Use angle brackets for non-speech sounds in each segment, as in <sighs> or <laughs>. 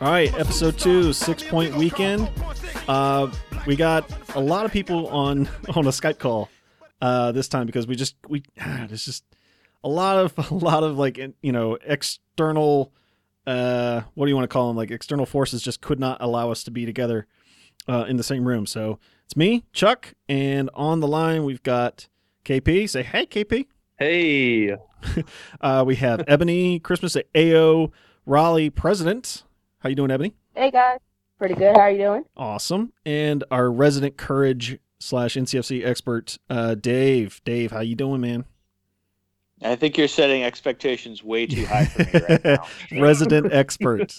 All right, episode two, six point weekend. Uh, we got a lot of people on <laughs> on a Skype call uh, this time because we just we <sighs> there's just a lot of <laughs> a lot of like you know external uh what do you want to call them like external forces just could not allow us to be together uh, in the same room. So it's me, Chuck, and on the line we've got KP. Say hey, KP. Hey. <laughs> uh, we have Ebony Christmas at AO Raleigh president. How you doing, Ebony? Hey guys, pretty good. How are you doing? Awesome. And our resident courage slash NCFC expert, uh, Dave. Dave, how you doing, man? I think you're setting expectations way too high for me right now. <laughs> resident expert.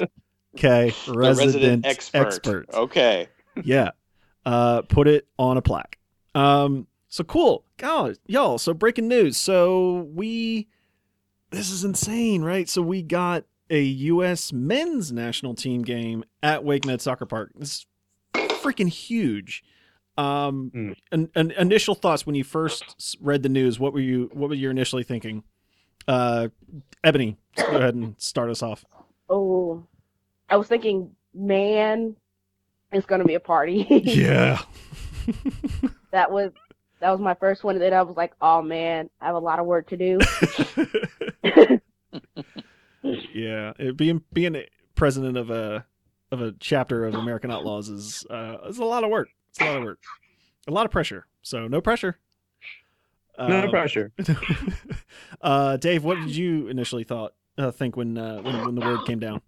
Okay, The resident, expert. expert. Okay. Yeah. Uh, put it on a plaque. Um, so cool. God, y'all. So breaking news. So we, this is insane, right? So we got a U.S. men's national team game at Wake Med Soccer Park. This is freaking huge. Um, Mm. an, an initial thoughts when you first read the news. What were you? What were you initially thinking? Uh, Ebony, go ahead and start us off. Oh, I was thinking, man, it's gonna be a party. <laughs> Yeah. that was that was my first one, and then I was like, oh man, I have a lot of work to do. <laughs> yeah, it, being being a president of a of a chapter of American Outlaws is uh, is a lot of work. It's a lot of work, a lot of pressure. So no pressure. No Um, pressure. <laughs> uh, Dave, what did you initially thought uh, think when, uh, when when the word came down?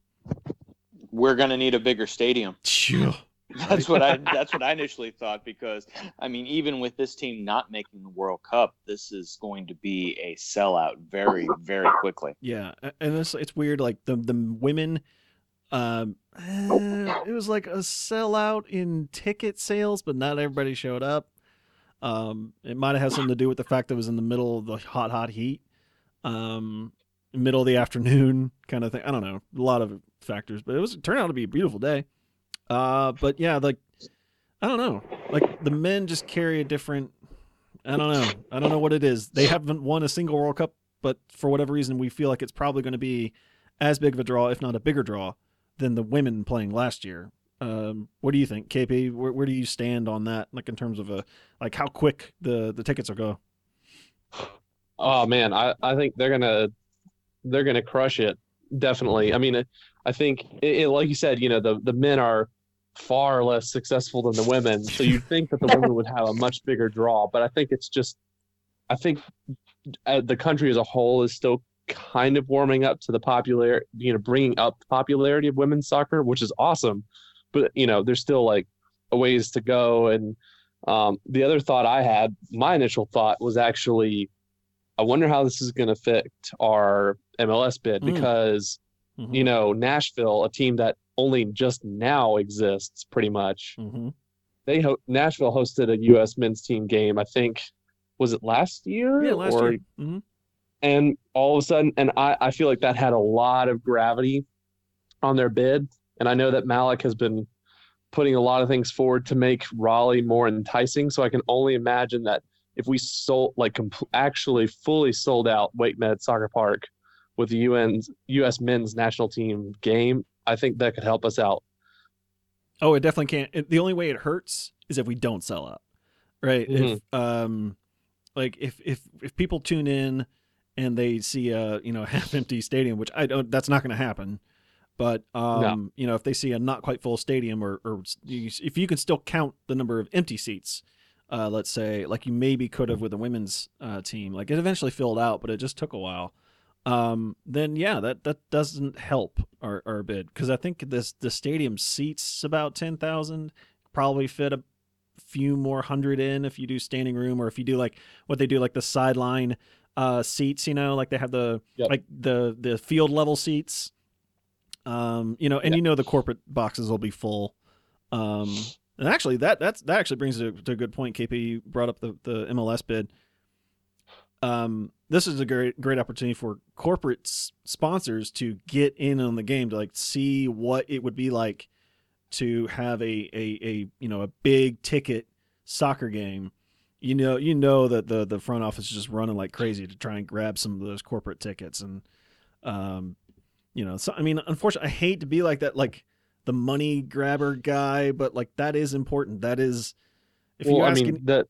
We're gonna need a bigger stadium. Phew. <laughs> That's what I <laughs> that's what I initially thought because I mean even with this team not making the World Cup, this is going to be a sellout very very quickly. Yeah, and it's it's weird. Like the the women, um, eh, it was like a sellout in ticket sales, but not everybody showed up. Um, it might have had something to do with the fact that it was in the middle of the hot hot heat, um, middle of the afternoon <laughs> kind of thing. I don't know, a lot of factors, but it was it turned out to be a beautiful day. Uh, but yeah, like I don't know, like the men just carry a different. I don't know. I don't know what it is. They haven't won a single World Cup but for whatever reason, we feel like it's probably going to be as big of a draw, if not a bigger draw, than the women playing last year. Um, what do you think, KP? Where, where do you stand on that? Like in terms of a like how quick the the tickets will go? Oh man, I, I think they're gonna they're gonna crush it. Definitely. I mean, I think it, it- like you said, you know, the the men are far less successful than the women, so you'd think that the women would have a much bigger draw. But I think it's just, I think uh, the country as a whole is still kind of warming up to the popular, you know, bringing up the popularity of women's soccer, which is awesome. But you know, there's still like a ways to go. And um, the other thought I had, my initial thought was actually I wonder how this is going to affect our MLS bid Mm. because Mhm. you know Nashville, a team that only just now exists, pretty much. Mhm. They ho- Nashville hosted a U.S. men's team game. I think was it last year? Yeah, last or, year. hmm And all of a sudden, and I I feel like that had a lot of gravity on their bid. And I know that Malik has been putting a lot of things forward to make Raleigh more enticing. So I can only imagine that if we sold like compl- actually fully sold out Wake Med Soccer Park with the UN's U.S. men's national team game, I think that could help us out. Oh, it definitely can't. It, the only way it hurts is if we don't sell out, right? If um, like if if if people tune in and they see a you know <laughs> half empty stadium, which I don't, that's not going to happen. But um, you know, if they see a not quite full stadium, or or you, if you can still count the number of empty seats, uh, let's say like you maybe could have with the women's uh, team, like it eventually filled out, but it just took a while. Um, then yeah, that that doesn't help our, our bid because I think this the stadium seats about ten thousand, probably fit a few more hundred in if you do standing room or if you do like what they do like the sideline uh seats, you know, like they have the Yep. like the the field level seats. Um, you know, and Yeah. you know the corporate boxes will be full. Um, and actually that that's that actually brings it to a good point. KP you brought up the the MLS bid. Um, this is a great great opportunity for corporate s- sponsors to get in on the game to like see what it would be like to have a a, a you know a big ticket soccer game. You know you know that the the front office is just running like crazy to try and grab some of those corporate tickets and Um, you know, so I mean, unfortunately, I hate to be like that, like the money grabber guy, but like that is important. That is, if well, you I ask, mean that.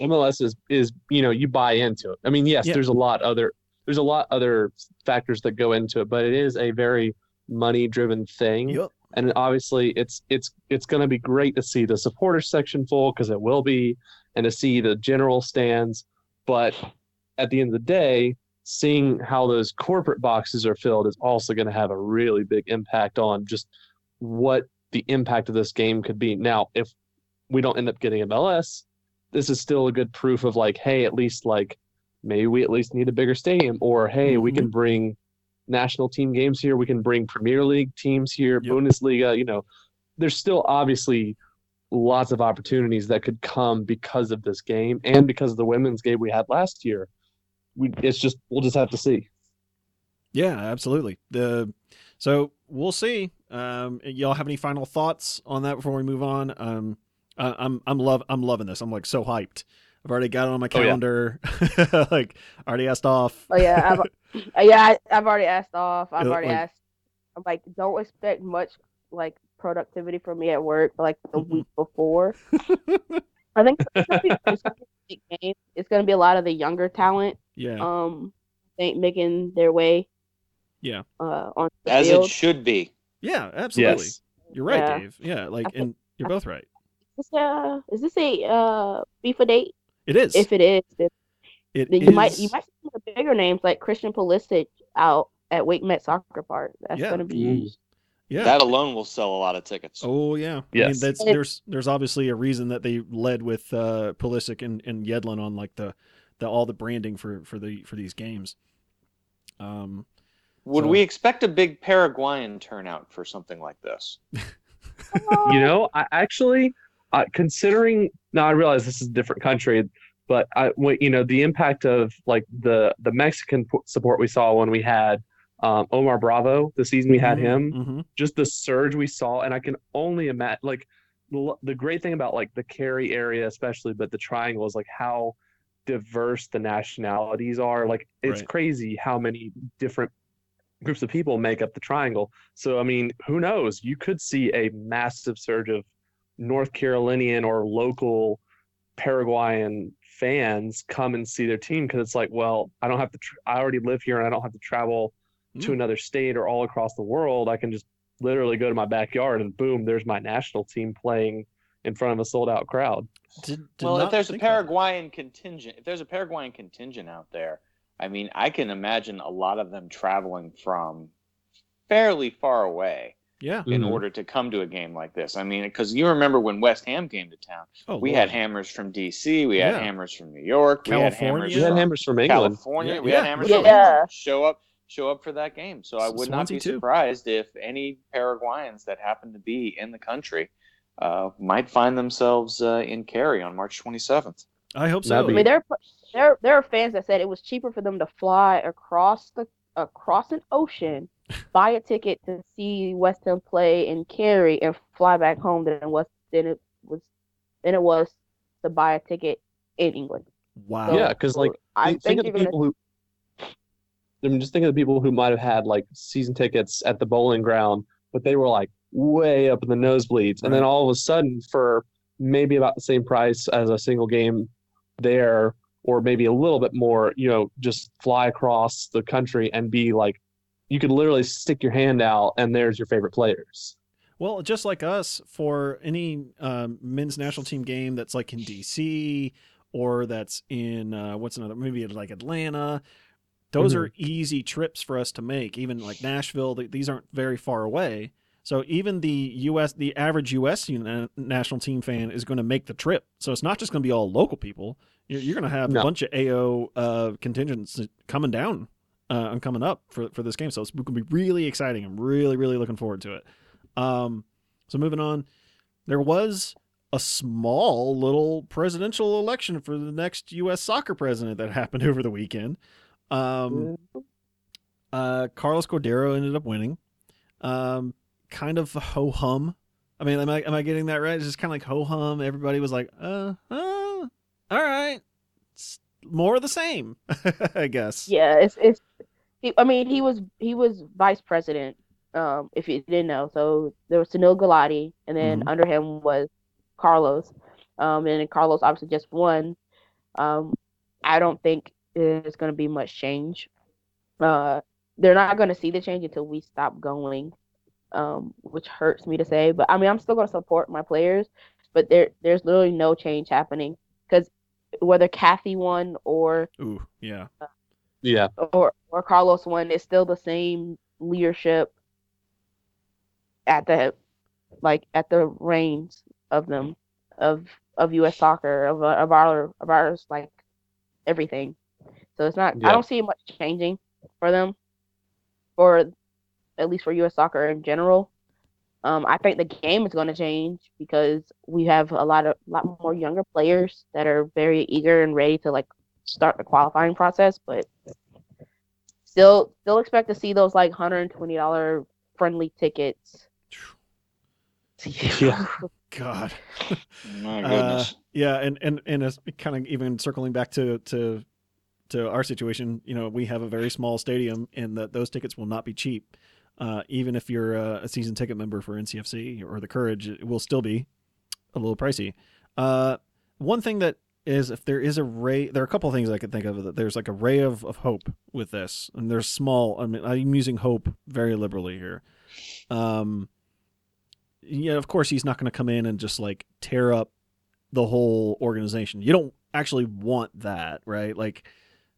MLS is is you know you buy into it. I mean, yes, Yeah. there's a lot other there's a lot other factors that go into it, but it is a very money driven thing. Yep. And obviously, it's it's it's going to be great to see the supporter section full because it will be, and to see the general stands. But at the end of the day, seeing how those corporate boxes are filled is also going to have a really big impact on just what the impact of this game could be. Now, if we don't end up getting MLS, this is still a good proof of like, hey, at least like maybe we at least need a bigger stadium, or hey, we can bring national team games here, we can bring Premier League teams here, Yep. Bundesliga. You know, there's still obviously lots of opportunities that could come because of this game and because of the women's game we had last year. We, it's just we'll just have to see. yeah, absolutely. The so we'll see. Um, y'all have any final thoughts on that before we move on? Um, I, I'm I'm love I'm loving this. I'm like so hyped. I've already got it on my Oh, yeah. calendar. <laughs> like already asked off. Oh yeah, I've, <laughs> uh, yeah, I, I've already asked off. I've Yeah, already like- asked. I'm like, don't expect much like productivity from me at work like the week before. <laughs> I think it's gonna, be, it's gonna be a game. It's gonna be a lot of the younger talent, yeah. um, I think making their way. Yeah. Uh, on the As field. it should be. Yeah, absolutely. Yes. You're right, Yeah. Dave. Yeah, like think- and you're both right. Is this, uh, is this a uh FIFA date? It is. If it is, then it then you might you might see the bigger names like Christian Pulisic out at Wake Med Soccer Park. That's Yeah. gonna be Mm. yeah. That alone will sell a lot of tickets. Oh yeah. I mean, Yes. that's there's there's obviously a reason that they led with uh Pulisic and, and Yedlin on like the the all the branding for for the for these games. Um Would So- we expect a big Paraguayan turnout for something like this? <laughs> you know i actually uh, considering now i realize this is a different country but i you know the impact of like the the mexican support we saw when we had um, omar bravo the season we had him mhm. just the surge we saw and i can only imagine like the, the great thing about like the Cary area especially but the triangle is like how diverse the nationalities are like it's Right. crazy how many different groups of people make up the triangle so i mean who knows you could see a massive surge of north carolinian or local paraguayan fans come and see their team because it's like well i don't have to tr- i already live here and i don't have to travel to Mm. another state or all across the world i can just literally go to my backyard and boom there's my national team playing in front of a sold out crowd Did- did well, if there's a think about that. Paraguayan contingent, if there's a Paraguayan contingent out there, I mean, I can imagine a lot of them traveling from fairly far away Yeah. in Mhm. order to come to a game like this. I mean, because you remember when West Ham came to town, Oh, we Lord. had hammers from D.C., we had Yeah. hammers from New York, we had California. hammers we had from hammers from england California, Yeah, we yeah, had hammers literally. from Yeah. England. Show up, show up for that game. So I would not Swansea be too. surprised if any Paraguayans that happen to be in the country uh, might find themselves uh, in Cary on March 27th. I hope so. I mean, there are there there are fans that said it was cheaper for them to fly across the across an ocean, buy a ticket to see West Ham play in Cary, and fly back home than it was than it was than it was to buy a ticket in England. wow. So- yeah because like I think, think of you're the gonna people who I mean, just think of the people who might have had like season tickets at the Boleyn Ground, but they were like way up in the nosebleeds, and then all of a sudden, for maybe about the same price as a single game there, or maybe a little bit more, you know, just fly across the country and be like, you could literally stick your hand out, and there's your favorite players. Well, just like us, for any um, men's national team game that's like in DC or that's in uh, what's another maybe like Atlanta, those are easy trips for us to make. Even like Nashville, th- these aren't very far away. So even the U.S. the average U.S. national team fan is going to make the trip. So it's not just going to be all local people. You're, you're going to have a bunch of AO uh, contingents coming down uh, and coming up for for this game. So it's going to be really exciting. I'm really really looking forward to it. Um, so moving on, there was a small little presidential election for the next U.S. soccer president that <laughs> happened over the weekend. Um, uh, Carlos Cordeiro ended up winning. Um, kind of ho hum. I mean, am I am I getting that right? It's just kind of like ho hum. Everybody was like, uh, uh, all right, it's more of the same, <laughs> I guess. Yeah, it's it's He, I mean, he was he was vice president. Um, if you didn't know, so there was Sunil Gulati, and then Mhm. under him was Carlos. Um, and Carlos obviously just won. Um, I don't think there's going to be much change. Uh, they're not going to see the change until we stop going, um, which hurts me to say. But I mean, I'm still going to support my players, but there there's literally no change happening because whether Kathy won or Ooh, yeah. Yeah. or or Carlos won, it's still the same leadership at the like at the reins of them of of U.S. soccer of uh, of our of ours like everything. So it's not. Yeah. I don't see much changing for them, for at least for U.S. soccer in general. Um, I think the game is going to change because we have a lot of lot more younger players that are very eager and ready to like start the qualifying process, but still still expect to see those like hundred and twenty dollar friendly tickets. Yeah. <laughs> God. My Uh, goodness. yeah, and and and it's kind of even circling back to to to our situation, you know, we have a very small stadium, and that those tickets will not be cheap. Uh, even if you're a, a season ticket member for NCFC or the Courage, it will still be a little pricey. Uh, one thing that is, if there is a ray, there are a couple things I could think of. That there's like a ray of, of hope with this, and there's small. I mean, I'm using hope very liberally here. Um, yeah, of course, he's not going to come in and just like tear up the whole organization. You don't actually want that, right? Like,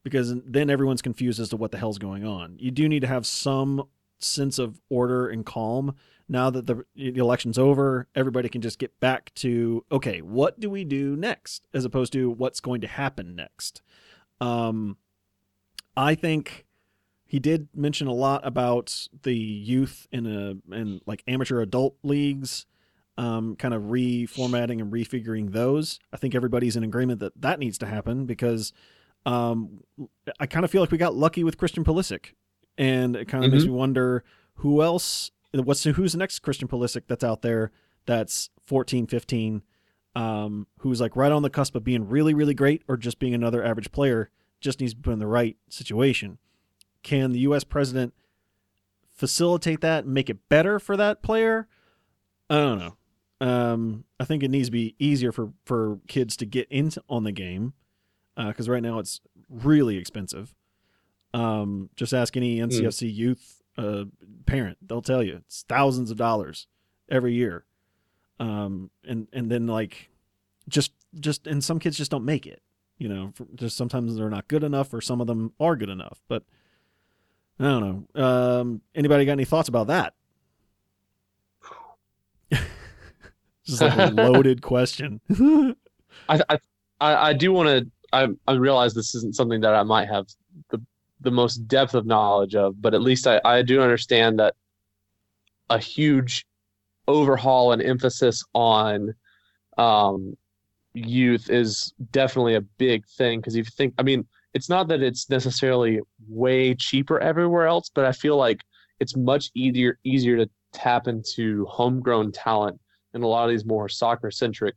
because then everyone's confused as to what the hell's going on. You do need to have some sense of order and calm now that the, the election's over. Everybody can just get back to okay, what do we do next, as opposed to what's going to happen next. Um, I think he did mention a lot about the youth in a and like amateur adult leagues um, kind of reformatting and refiguring those. I think everybody's in agreement that that needs to happen because um, I kind of feel like we got lucky with Christian Pulisic, and it kind of makes me wonder who else. What's who's the next Christian Pulisic that's out there that's 14, 15, um, who's like right on the cusp of being really, really great or just being another average player, just needs to be in the right situation. Can the U.S. president facilitate that, and make it better for that player? I don't know. Um, I think it needs to be easier for for kids to get into on the game because right now it's really expensive. Um, just ask any NCFC youth uh, parent; they'll tell you it's thousands of dollars every year. Um, and and then like just just and some kids just don't make it. You know, just sometimes they're not good enough, or some of them are good enough. But I don't know. Um, anybody got any thoughts about that? <laughs> Just like a <laughs> loaded question. <laughs> I I I, I do want to. I I realize this isn't something that I might have the the most depth of knowledge of, but at least I I do understand that a huge overhaul and emphasis on um, youth is definitely a big thing because if you think, I mean, it's not that it's necessarily way cheaper everywhere else, but I feel like it's much easier easier to tap into homegrown talent in a lot of these more soccer centric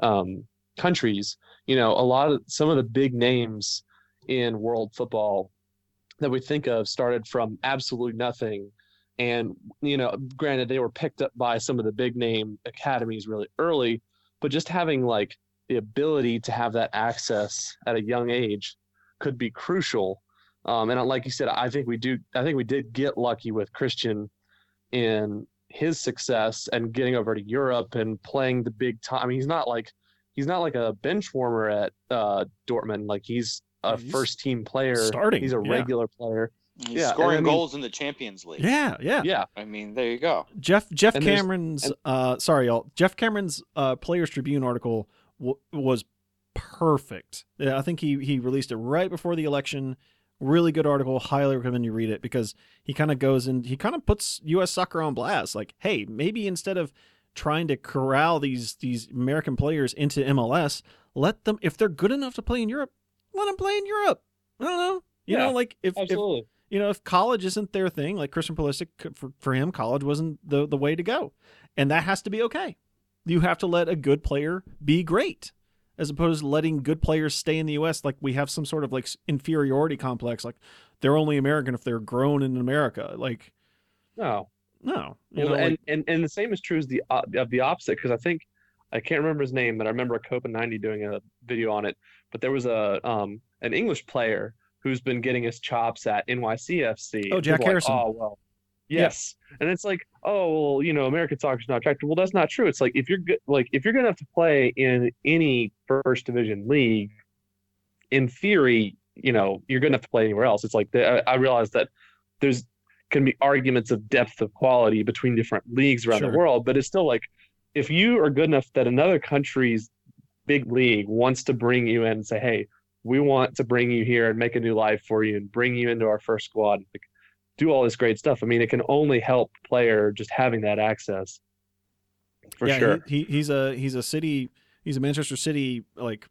um, countries. You know, a lot of some of the big names in world football that we think of started from absolutely nothing. And, you know, granted, they were picked up by some of the big name academies really early, but just having like the ability to have that access at a young age could be crucial. Um, and like you said, I think we do. I think we did get lucky with Christian in his success and getting over to Europe and playing the big time. Mean, he's not like he's not like a bench warmer at uh, Dortmund. Like he's a He's first team player. starting, He's a yeah. regular player. He's Yeah, and scoring I mean- goals in the Champions League. yeah, yeah. Yeah. I mean, there you go. Geoff Geoff And Cameron's and- uh sorry y'all Geoff Cameron's uh Players Tribune article w- was perfect. Yeah, I think he he released it right before the election. Really good article. Highly recommend you read it because he kind of goes and he kind of puts U.S. soccer on blast. Like, hey, maybe instead of trying to corral these these American players into MLS, let them if they're good enough to play in Europe, let them play in Europe. I don't know. You Yeah, know, like if, if you know, if college isn't their thing, like Christian Pulisic, for, for him, college wasn't the, the way to go. And that has to be okay. You have to let a good player be great, as opposed to letting good players stay in the U.S. like we have some sort of like inferiority complex. Like they're only American if they're grown in America. Like, No. no, you Well, know, and, like- and and the same is true as the uh, of the opposite because I think I can't remember his name, but I remember a Copa ninety doing a video on it. But there was a um an English player who's been getting his chops at NYCFC. Oh, Jack Harrison. Like, oh well, yes. And it's like, oh well, you know, American soccer's not attractive. Well, that's not true. It's like if you're good, like if you're gonna have to play in any first division league, in theory, you know, you're gonna have to play anywhere else. It's like the, I, I realize that there's can be arguments of depth of quality between different leagues around Sure. the world, but it's still like if you are good enough that another country's big league wants to bring you in and say, "Hey, we want to bring you here and make a new life for you and bring you into our first squad," like, do all this great stuff. I mean, it can only help player just having that access. For yeah, sure. He, he, he's a he's a city he's a Manchester City like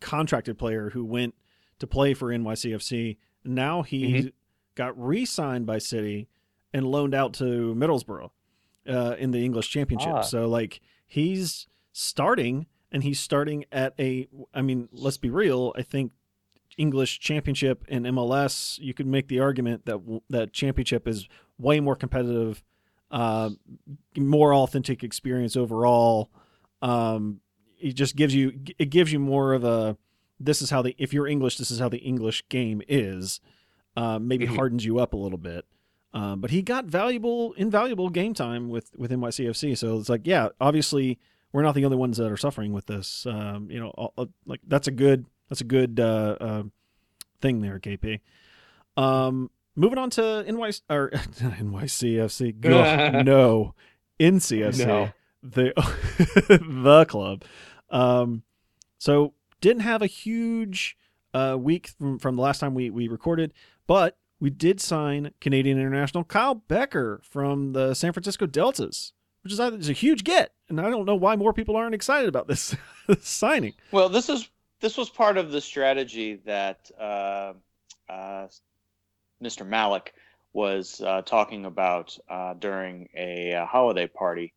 contracted player who went to play for NYCFC. Now he Mm-hmm. got re-signed by City and loaned out to Middlesbrough uh, in the English Championship. Ah. So like he's starting and he's starting at a I mean, let's be real, I think English Championship and MLS, you could make the argument that that Championship is way more competitive, uh, more authentic experience overall. Um, it just gives you it gives you more of a this is how the if you're English, this is how the English game is. Uh, maybe <laughs> hardens you up a little bit. Um, but he got valuable, invaluable game time with with NYCFC. So it's like, yeah, obviously we're not the only ones that are suffering with this. Um, you know, all- uh, like that's a good that's a good uh, uh, thing there, KP. Um, moving on to NY or <laughs> NYCFC. Go, <laughs> no, NCFC, No. the <laughs> the club. Um, so didn't have a huge uh, week from, from the last time we we recorded, but we did sign Canadian international Kyle Bekker from the San Francisco Deltas, which is, a- huge get, and I don't know why more people aren't excited about this <laughs> signing. Well, this is this was part of the strategy that uh, uh, Mr. Malik was uh, talking about uh, during a, holiday party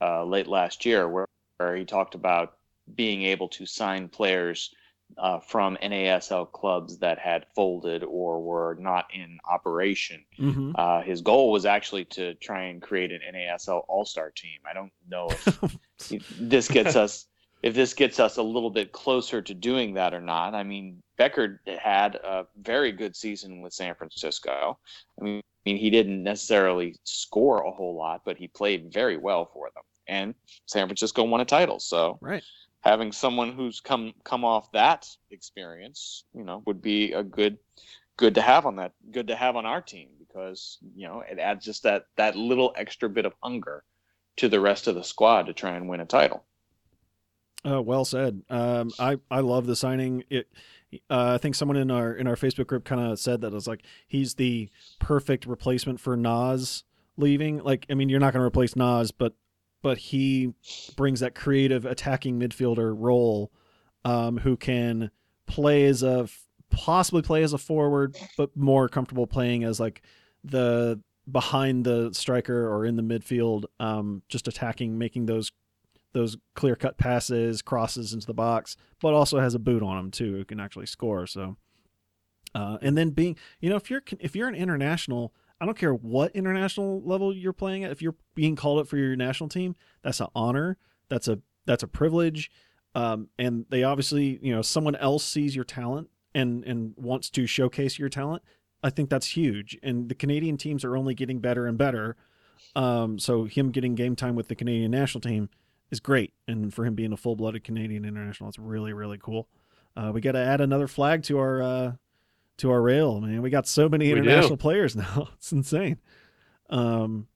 uh, late last year, where, where he talked about being able to sign players uh, from NASL clubs that had folded or were not in operation. Mm-hmm. Uh, his goal was actually to try and create an NASL All Star team. I don't know if <laughs> this gets us if this gets us a little bit closer to doing that or not. I mean, Bekker had a very good season with San Francisco. I mean, I mean, he didn't necessarily score a whole lot, but he played very well for them. And San Francisco won a title, so Right. Having someone who's come come off that experience, you know, would be a good good to have on that good to have on our team because you know it adds just that that little extra bit of hunger to the rest of the squad to try and win a title. Uh, well said. Um, I I love the signing. It. Uh, I think someone in our in our Facebook group kind of said that it was like he's the perfect replacement for Nas leaving. Like, I mean, you're not going to replace Nas, but but he brings that creative attacking midfielder role, um, who can play as a possibly play as a forward, but more comfortable playing as like the behind the striker or in the midfield, um, just attacking, making those those clear cut passes, crosses into the box, but also has a boot on him too, who can actually score. So, uh, and then being, you know, if you're if you're an international, I don't care what international level you're playing at. If you're being called up for your national team, that's an honor. That's a that's a privilege. Um, and they obviously, you know, someone else sees your talent and and wants to showcase your talent. I think that's huge. And the Canadian teams are only getting better and better. Um, so him getting game time with the Canadian national team is great, and for him being a full-blooded Canadian international, it's really really cool. Uh, we got to add another flag to our uh, to our rail, man. We got so many international players <laughs> now; it's insane. Um,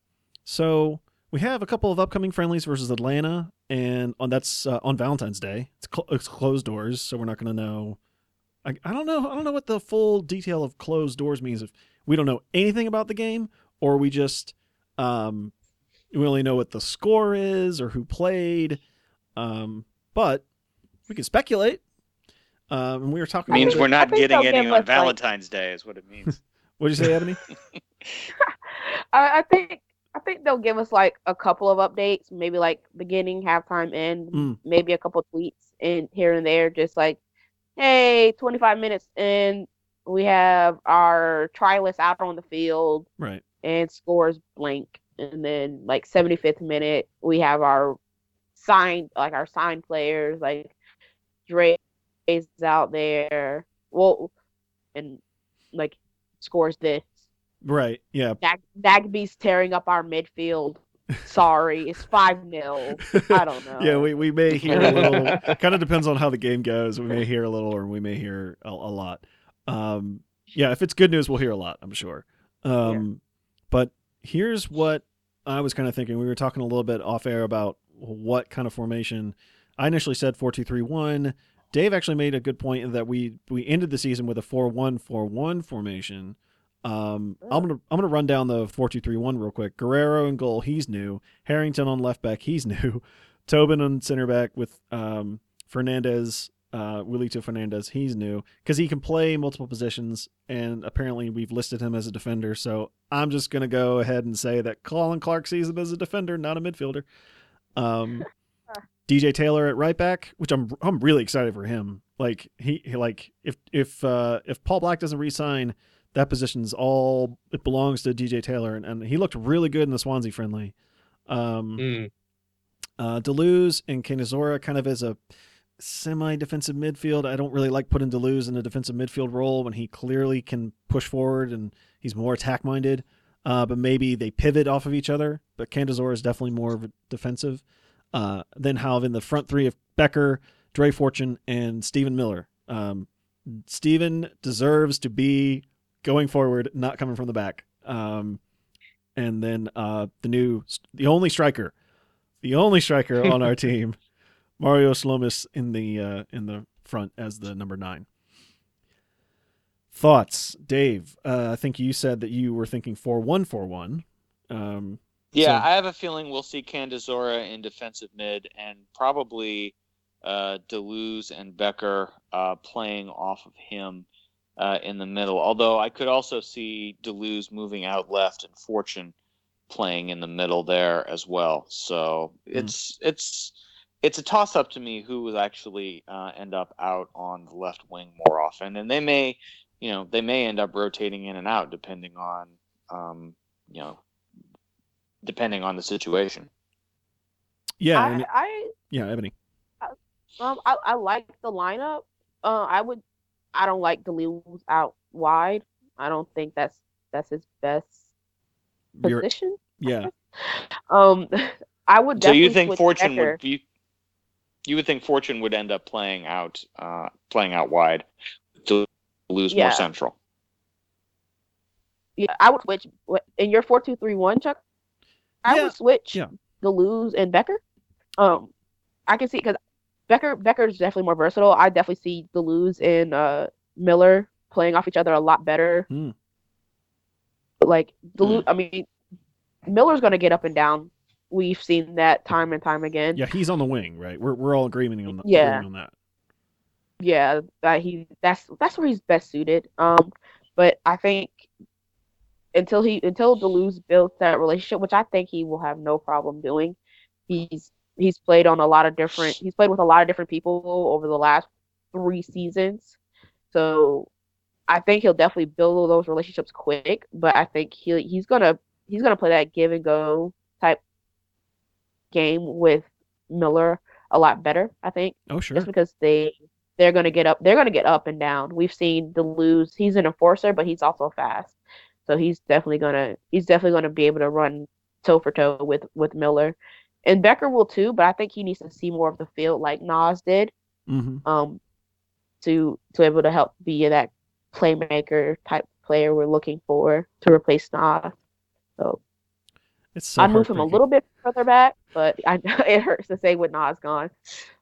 so we have a couple of upcoming friendlies versus Atlanta, and on that's uh, on Valentine's Day. It's, cl- it's closed doors, so we're not going to know. I, I don't know. I don't know what the full detail of closed doors means. If we don't know anything about the game, or we just um, we only know what the score is or who played. Um, but we can speculate. Um, and we were talking. It means a we're not getting any on us, like- Valentine's Day, is what it means. <laughs> <laughs> What'd you say, Ebony? <laughs> I, I think I think they'll give us like a couple of updates, maybe like beginning, halftime, end, Mm. maybe a couple tweets and here and there, just like, hey, 25 minutes in, we have our Trilus out on the field Right. and scores blank. And then like 75th minute, we have our signed like our signed players like Dre is out there. Well, and like scores this. Right. Yeah. Dag- Dagby's tearing up our midfield. Sorry, it's five 0 I don't know. <laughs> Yeah. We, we may hear a little. <laughs> kind of depends on how the game goes. We may hear a little, or we may hear a, a lot. Um, yeah. If it's good news, we'll hear a lot. I'm sure. Um, but here's what I was kind of thinking. We were talking a little bit off air about what kind of formation. I initially said four two three one. Dave actually made a good point that we we ended the season with a four one four one formation. Um, I'm gonna I'm gonna run down the four two three one real quick. Guerrero in goal, he's new. Harrington on left back, he's <laughs> new. Tobin on center back with um, Fernandez, uh, Willito Fernandez, he's new because he can play multiple positions, and apparently we've listed him as a defender. So I'm just gonna go ahead and say that Colin Clarke sees him as a defender, not a midfielder. Um, <laughs> DJ Taylor at right back, which I'm I'm really excited for him. Like he, he like if if uh, if Paul Black doesn't resign, that position's all it belongs to DJ Taylor, and, and he looked really good in the Swansea friendly. Um, Mm. uh, da Luz and Canizora kind of as a semi-defensive midfield. I don't really like putting da Luz in a defensive midfield role when he clearly can push forward and he's more attack-minded. Uh, but maybe they pivot off of each other. But Candazora is definitely more of defensive. Uh, then have in the front three of Bekker, Dre Fortune, and Stephen Miller. Um, Stephen deserves to be going forward, not coming from the back. Um, and then uh, the new, the only striker, the only striker <laughs> on our team, Mario Slomis in the uh, in the front as the number nine. Thoughts, Dave? Uh, I think you said that you were thinking four one four one. Um, Yeah, So- I have a feeling we'll see Candazora in defensive mid and probably uh, da Luz and Bekker uh, playing off of him uh, in the middle. Although I could also see da Luz moving out left and Fortune playing in the middle there as well. So it's it's it's a toss up to me who will actually uh, end up out on the left wing more often, and they may, you know, they may end up rotating in and out depending on, um, you know, depending on the situation. yeah, I, I yeah, Ebony. Um, I, I like the lineup. Uh, I would. I don't like da Luz out wide. I don't think that's that's his best You're- position. yeah, <laughs> Um, I would. So you think Fortune Bekker. would you, you would think Fortune would end up playing out uh, playing out wide da Luz Yeah. more central. Yeah, I would switch in your four two three one, Chuck. I Yeah, would switch yeah. da Luz and Bekker. Um, I can see because Bekker Bekker is definitely more versatile. I definitely see da Luz and uh Miller playing off each other a lot better. Hmm. Like da Luz, I mean, Miller's gonna get up and down. We've seen that time and time again. yeah, he's on the wing, right? We're we're all agreeing on, the, Yeah. agreeing on that. yeah, that he that's that's where he's best suited. Um, but I think until he until da Luz builds that relationship, which I think he will have no problem doing, he's he's played on a lot of different he's played with a lot of different people over the last three seasons. So I think he'll definitely build those relationships quick, but I think he he's gonna he's gonna play that give and go type game with Miller a lot better, I think Oh sure. just because they they're gonna get up they're gonna get up and down. We've seen da Luz, he's an enforcer, but he's also fast. So he's definitely gonna he's definitely gonna be able to run toe for toe with with Miller. And Bekker will too, but I think he needs to see more of the field like Nas did, hmm um, to to able to help be that playmaker type player we're looking for to replace Nas. So It's so I'd move him a little bit further back, but I, <laughs> it hurts to say with Nas gone.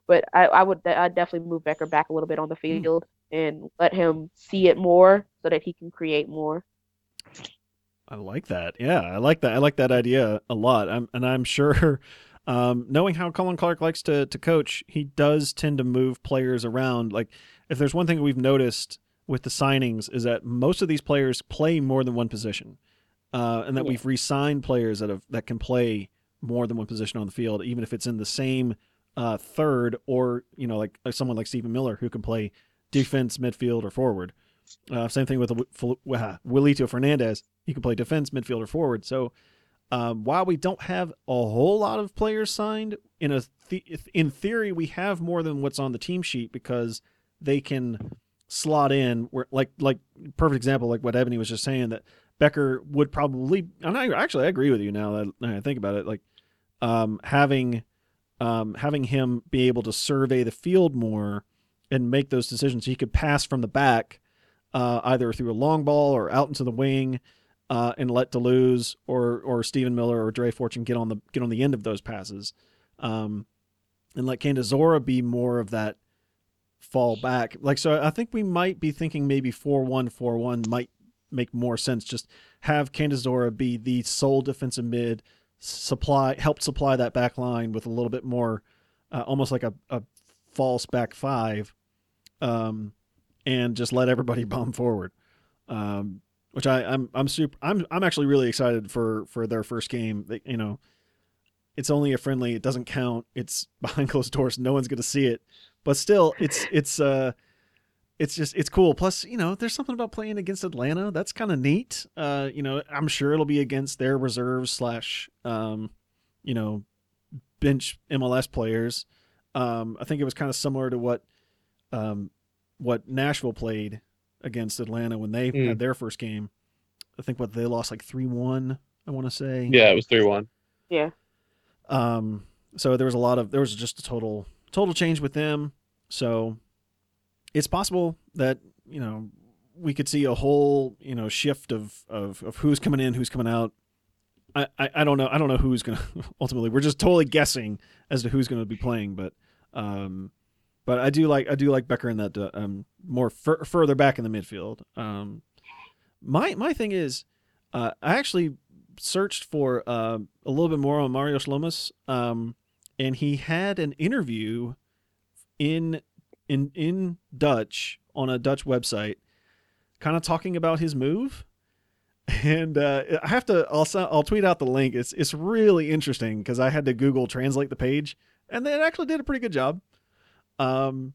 But I, I would I'd definitely move Bekker back a little bit on the Hmm. field and let him see it more so that he can create more. I like that. Yeah, I like that. I like that idea a lot. I'm, and I'm sure, <laughs> um, knowing how Colin Clarke likes to to coach, he does tend to move players around. Like, if there's one thing we've noticed with the signings is that most of these players play more than one position, uh, and that Yeah. we've re-signed players that have that can play more than one position on the field, even if it's in the same uh, third or you know like, like someone like Stephen Miller who can play defense, midfield, or forward. Uh, same thing with uh, Willito Fernandez. He can play defense, midfielder, forward. So um, while we don't have a whole lot of players signed, in a th- in theory we have more than what's on the team sheet because they can slot in where like like perfect example like what Ebony was just saying that Bekker would probably and I actually I agree with you now that I think about it like um, having um, having him be able to survey the field more and make those decisions he could pass from the back uh, either through a long ball or out into the wing uh, and let da Luz or or Stephen Miller or Dre Fortune get on the get on the end of those passes, um, and let Candazora be more of that fall back. Like so, I think we might be thinking maybe four one four one might make more sense. Just have Candazora be the sole defensive mid, supply help supply that back line with a little bit more, uh, almost like a, a false back five, um, and just let everybody <laughs> bomb forward. Um, which I, I'm I'm super I'm I'm actually really excited for for their first game. They, you know, it's only a friendly. It doesn't count. It's <laughs> behind closed doors. No one's going to see it. But still, it's it's uh, it's just it's cool. Plus, you know, there's something about playing against Atlanta that's kind of neat. Uh, you know, I'm sure it'll be against their reserves slash um, you know, bench MLS players. Um, I think it was kind of similar to what um what Nashville played against Atlanta when they mm. had their first game. I think what they lost like three one. I want to say. Yeah, it was three one. Yeah. Um. So there was a lot of there was just a total total change with them. So it's possible that you know we could see a whole you know shift of of, of who's coming in, who's coming out. I, I, I don't know. I don't know who's gonna <laughs> ultimately. We're just totally guessing as to who's going to be playing, but um, but I do like I do like Bekker in that uh, um, more fur- further back in the midfield. Um, my my thing is, uh, I actually searched for uh, a little bit more on Mario Lomas, um, and he had an interview in in in Dutch on a Dutch website, kind of talking about his move. And uh, I have to also I'll tweet out the link. It's it's really interesting because I had to Google translate the page, and they actually did a pretty good job. Um,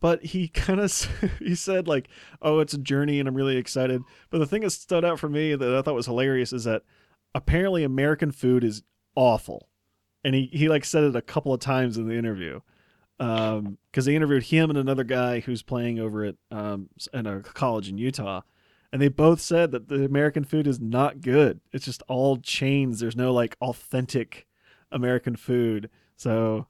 but he <laughs> kind of he said like, "Oh, it's a journey, and I'm really excited." But the thing that stood out for me that I thought was hilarious is that apparently American food is awful, and he he like said it a couple of times in the interview. Um, because they interviewed him and another guy who's playing over at um in a college in Utah, and they both said that the American food is not good. It's just all chains. There's no like authentic American food. So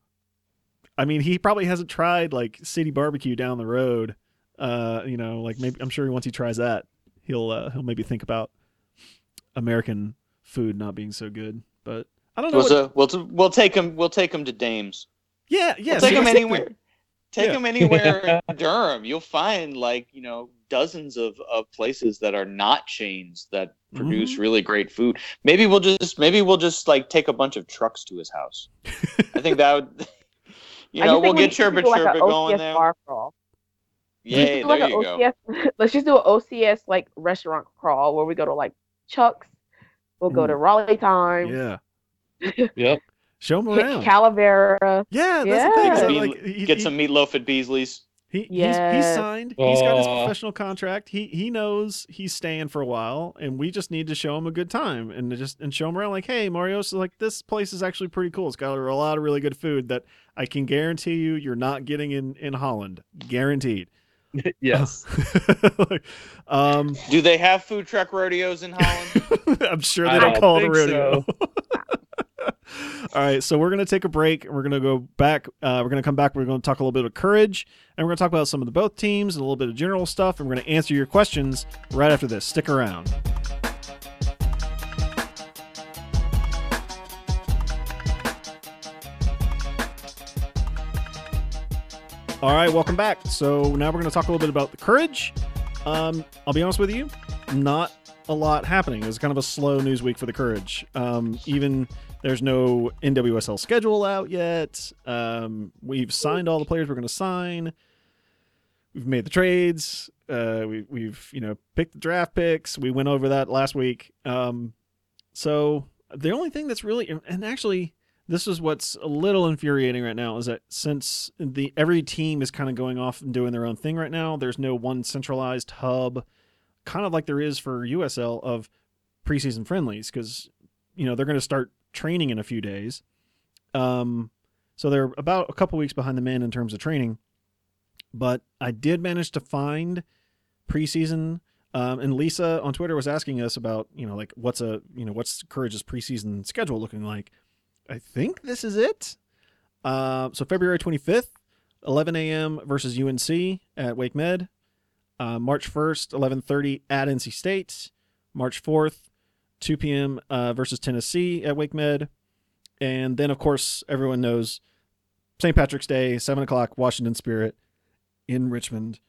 I mean, he probably hasn't tried like City Barbecue down the road. Uh, you know, like maybe I'm sure once he tries that, he'll uh, he'll maybe think about American food not being so good. But I don't know. We'll, what... we'll, we'll take him. We'll take him to Dames. Yeah, yeah. We'll take him anywhere. Take yeah. him anywhere in Durham. You'll find like you know dozens of, of places that are not chains that produce mm-hmm. really great food. Maybe we'll just maybe we'll just like take a bunch of trucks to his house. I think that would <laughs> you know, we'll get Chirba Chirba like going there. Bar crawl. Yeah, there like you OCS, go. Let's just do an OCS <laughs> like restaurant crawl where we go to like Chuck's. We'll go to mm. Raleigh Time. Yeah. <laughs> yep. Show them around. Calavera. Yeah, that's yeah. the thing. So, like, he, get some meatloaf at Beasley's. He yes. he's, he's signed. He's got his professional contract. He he knows he's staying for a while, and we just need to show him a good time and just and show him around. Like, hey, Mario's like this place is actually pretty cool. It's got a lot of really good food that I can guarantee you you're not getting in in Holland, guaranteed. <laughs> yes. <laughs> um, Do they have food truck rodeos in Holland? <laughs> I'm sure they don't, don't call it a rodeo. So. All right, so we're gonna take a break. We're gonna go back. Uh, we're gonna come back. We're gonna talk a little bit of courage, and we're gonna talk about some of the both teams and a little bit of general stuff. And we're gonna answer your questions right after this. Stick around. All right, welcome back. So now we're going to talk a little bit about the courage. Um, I'll be honest with you, not a lot happening. It was kind of a slow news week for the courage. Um, even there's no NWSL schedule out yet. Um, we've signed all the players we're going to sign. We've made the trades. Uh, we, we've you know picked the draft picks. We went over that last week. Um, so the only thing that's really and actually this is what's a little infuriating right now is that since the every team is kind of going off and doing their own thing right now, there's no one centralized hub, kind of like there is for USL of preseason friendlies because you know they're going to start training in a few days. Um, so they're about a couple weeks behind the men in terms of training. But I did manage to find preseason. Um, and Lisa on Twitter was asking us about, you know, like what's a, you know, what's Courage's preseason schedule looking like. I think this is it. Uh, so February 25th, 11 a.m. versus UNC at Wake Med. Uh, March 1st, 11:30 at NC State. March 4th, 2 p.m. Uh, versus Tennessee at Wake Med. And then, of course, everyone knows St. Patrick's Day, 7 o'clock, Washington Spirit in Richmond.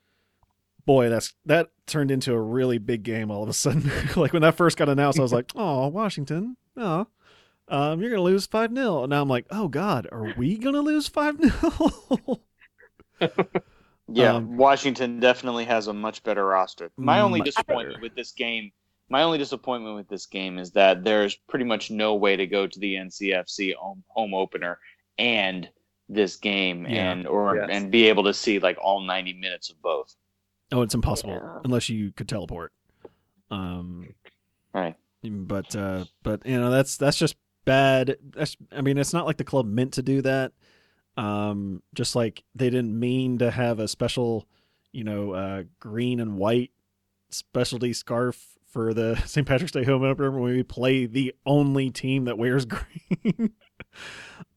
Boy, that's that turned into a really big game all of a sudden. <laughs> like when that first got announced, I was like, oh, Washington. Oh, um, you're going to lose 5 0. Now I'm like, oh, God, are we going to lose 5 0? <laughs> Yeah, Um, Washington definitely has a much better roster. My only disappointment better. with this game, my only disappointment with this game is that there's pretty much no way to go to the NCFC home, home opener and this game Yeah. and or Yes. and be able to see like all 90 minutes of both. oh, it's impossible Yeah. unless you could teleport. Um, Right. but uh but you know that's that's just bad that's i mean it's not like the club meant to do that um just like they didn't mean to have a special you know uh green and white specialty scarf for the <laughs> st patrick's day home opener when we play the only team that wears <laughs> green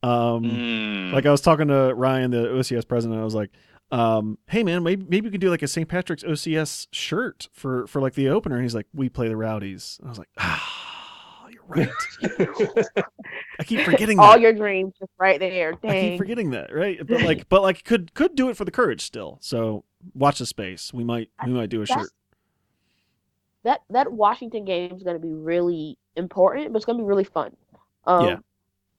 um Mm. like I was talking to Ryan, the OCS president. I was like, um, "Hey man, maybe maybe we could do like a St. Patrick's OCS shirt for for like the opener." And he's like, "We play the Rowdies." I was like, "Ah, you're right. <laughs> I keep forgetting All your dreams just right there. I keep Dang. forgetting that, right? But like, but like, could could do it for the Courage still. So watch the space. We might we might do a That's- shirt. That that Washington game is going to be really important, but it's going to be really fun. Um, Yeah.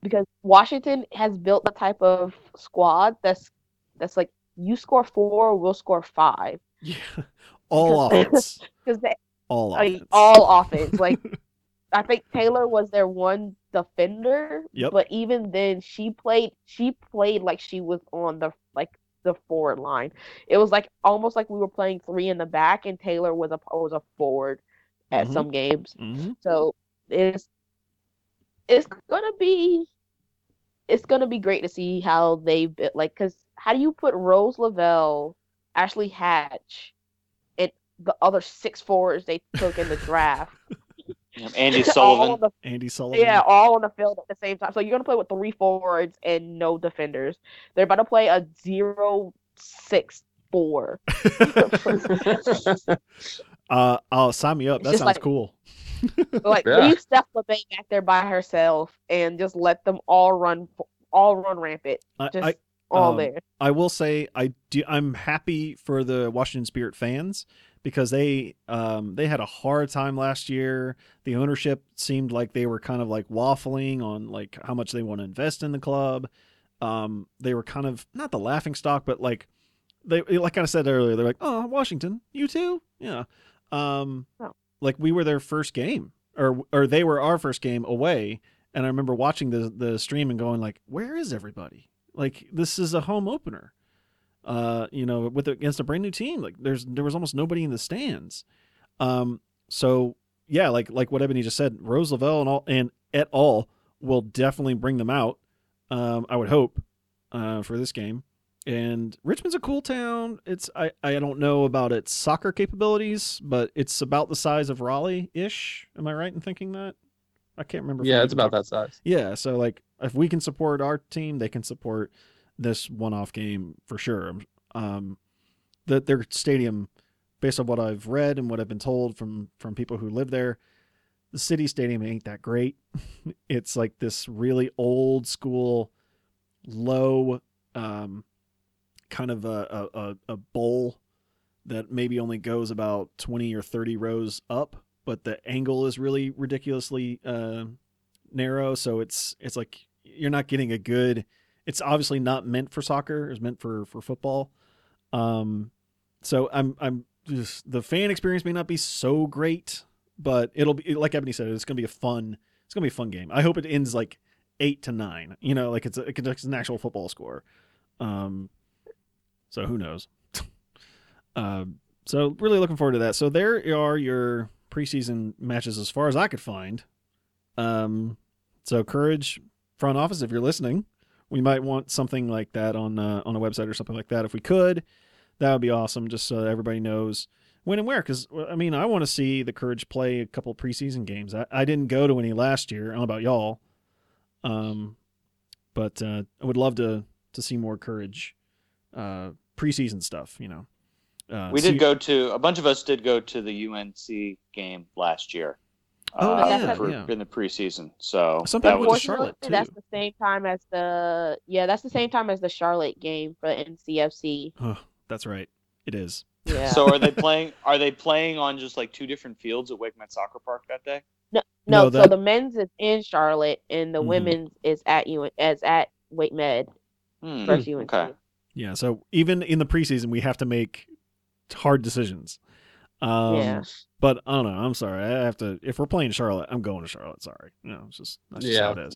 Because Washington has built the type of squad that's that's like you score four, we'll score five. Yeah, <laughs> all Because- offense, <laughs> Because they all offense. all offense. <laughs> Like I think Taylor was their one defender. Yep. But even then, she played. She played like she was on the like the forward line. It was like almost like we were playing three in the back, and Taylor was a was a forward at Mhm. some games. Mhm. So it's it's gonna be it's gonna be great to see how they like because how do you put Rose Lavelle, Ashley Hatch, and the other six forwards they took in the draft? <laughs> Andi <laughs> all Sullivan. the, Andi Sullivan. yeah, all on the field at the same time. So you're gonna play with three forwards and no defenders. They're about to play a zero six four. <laughs> <laughs> Uh, oh, sign me up. It's That sounds like- cool. Like Yeah. leave Steph Labbé back there by herself and just let them all run all run rampant. I, Just I, all um, there. I will say I do. I'm happy for the Washington Spirit fans because they um, they had a hard time last year. The ownership seemed like they were kind of like waffling on like how much they want to invest in the club. Um, they were kind of not the laughing stock, but like they like I said earlier, they're like, "Oh, Washington, you too, yeah." Um, Oh. like we were their first game, or or they were our first game away, and I remember watching the the stream and going like, "Where is everybody?" Like this is a home opener, uh, you know, with against a brand new team. Like there's there was almost nobody in the stands. Um, so yeah, like like what Ebony just said, Rose Lavelle and all and et al will definitely bring them out. Um, I would hope, uh, for this game. And Richmond's a cool town. It's I, I don't know about its soccer capabilities, but it's about the size of Raleigh ish. Am I right in thinking that? I can't remember. yeah, it's about that size. yeah, so like if we can support our team, they can support this one-off game for sure. Um, that their stadium, based on what I've read and what I've been told from from people who live there, the city stadium ain't that great. <laughs> it's like this really old school, low, um, kind of a a, a, bowl that maybe only goes about twenty or thirty rows up, but the angle is really ridiculously. Uh, narrow so it's it's like you're not getting a good it's obviously not meant for soccer it's meant for for football um so i'm i'm just the fan experience may not be so great but it'll be like ebony said it's gonna be a fun it's gonna be a fun game i hope it ends like eight to nine. You know, like it's a, it's an actual football score. Um, so who knows? <laughs> um, so really looking forward to that. So there are your preseason matches as far as I could find. Um, so courage front office, if you're listening, we might want something like that on uh, on a website or something like that. If we could, that would be awesome. Just so everybody knows when and where. Because I mean, I want to see the Courage play a couple preseason games. I, I didn't go to any last year. I don't know about y'all, um, but uh, I would love to to see more Courage uh, preseason stuff. You know, uh, we see- did go to a bunch of us did go to the UNC game last year. Oh, uh, yeah, for- yeah. in the preseason. So Some that was Charlotte, Unfortunately, that's the same time as the yeah, that's the same time as the Charlotte game for the NCFC. Oh, that's right. It is. Yeah. So are they playing? Are they playing on just like two different fields at Wake Med Soccer Park that day? no, no, so that- the men's is in Charlotte and the Mhm. women's is at UN as at Wake Med Hmm, versus UNC. Okay. Yeah. So even in the preseason, we have to make hard decisions. Um, Yeah. But I don't know. I'm sorry. I have to. If we're playing Charlotte, I'm going to Charlotte. Sorry. You know, it's just that's just Yeah. how it is.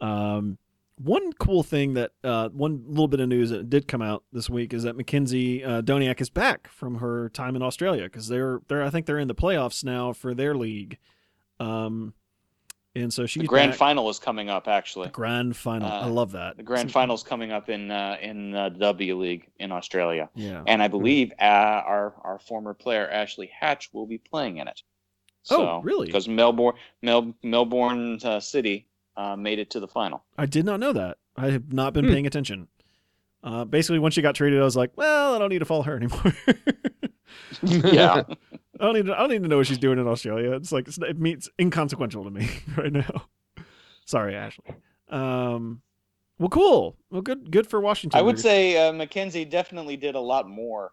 Um, one cool thing that uh, one little bit of news that did come out this week is that Makenzy uh, Doniak is back from her time in Australia because they're they're I think they're in the playoffs now for their league. Um, and so she The grand back. final is coming up. Actually, The grand final. I Uh, love that. the grand So- final is coming up in uh, in uh, the W League in Australia, Yeah. and I believe uh, our our former player Ashley Hatch will be playing in it. Oh, really? Because Melbourne Mel, Melbourne uh, City uh, made it to the final. I did not know that. I have not been Hmm. paying attention. Uh, basically, once she got traded, I was like, well, I don't need to follow her anymore. <laughs> <laughs> Yeah. I don't need. To, I don't need to know what she's doing in Australia. It's like it's, it means inconsequential to me <laughs> right now. Sorry, Ashley. Um, well, cool. Well, good. Good for Washington. I would say uh, Makenzy definitely did a lot more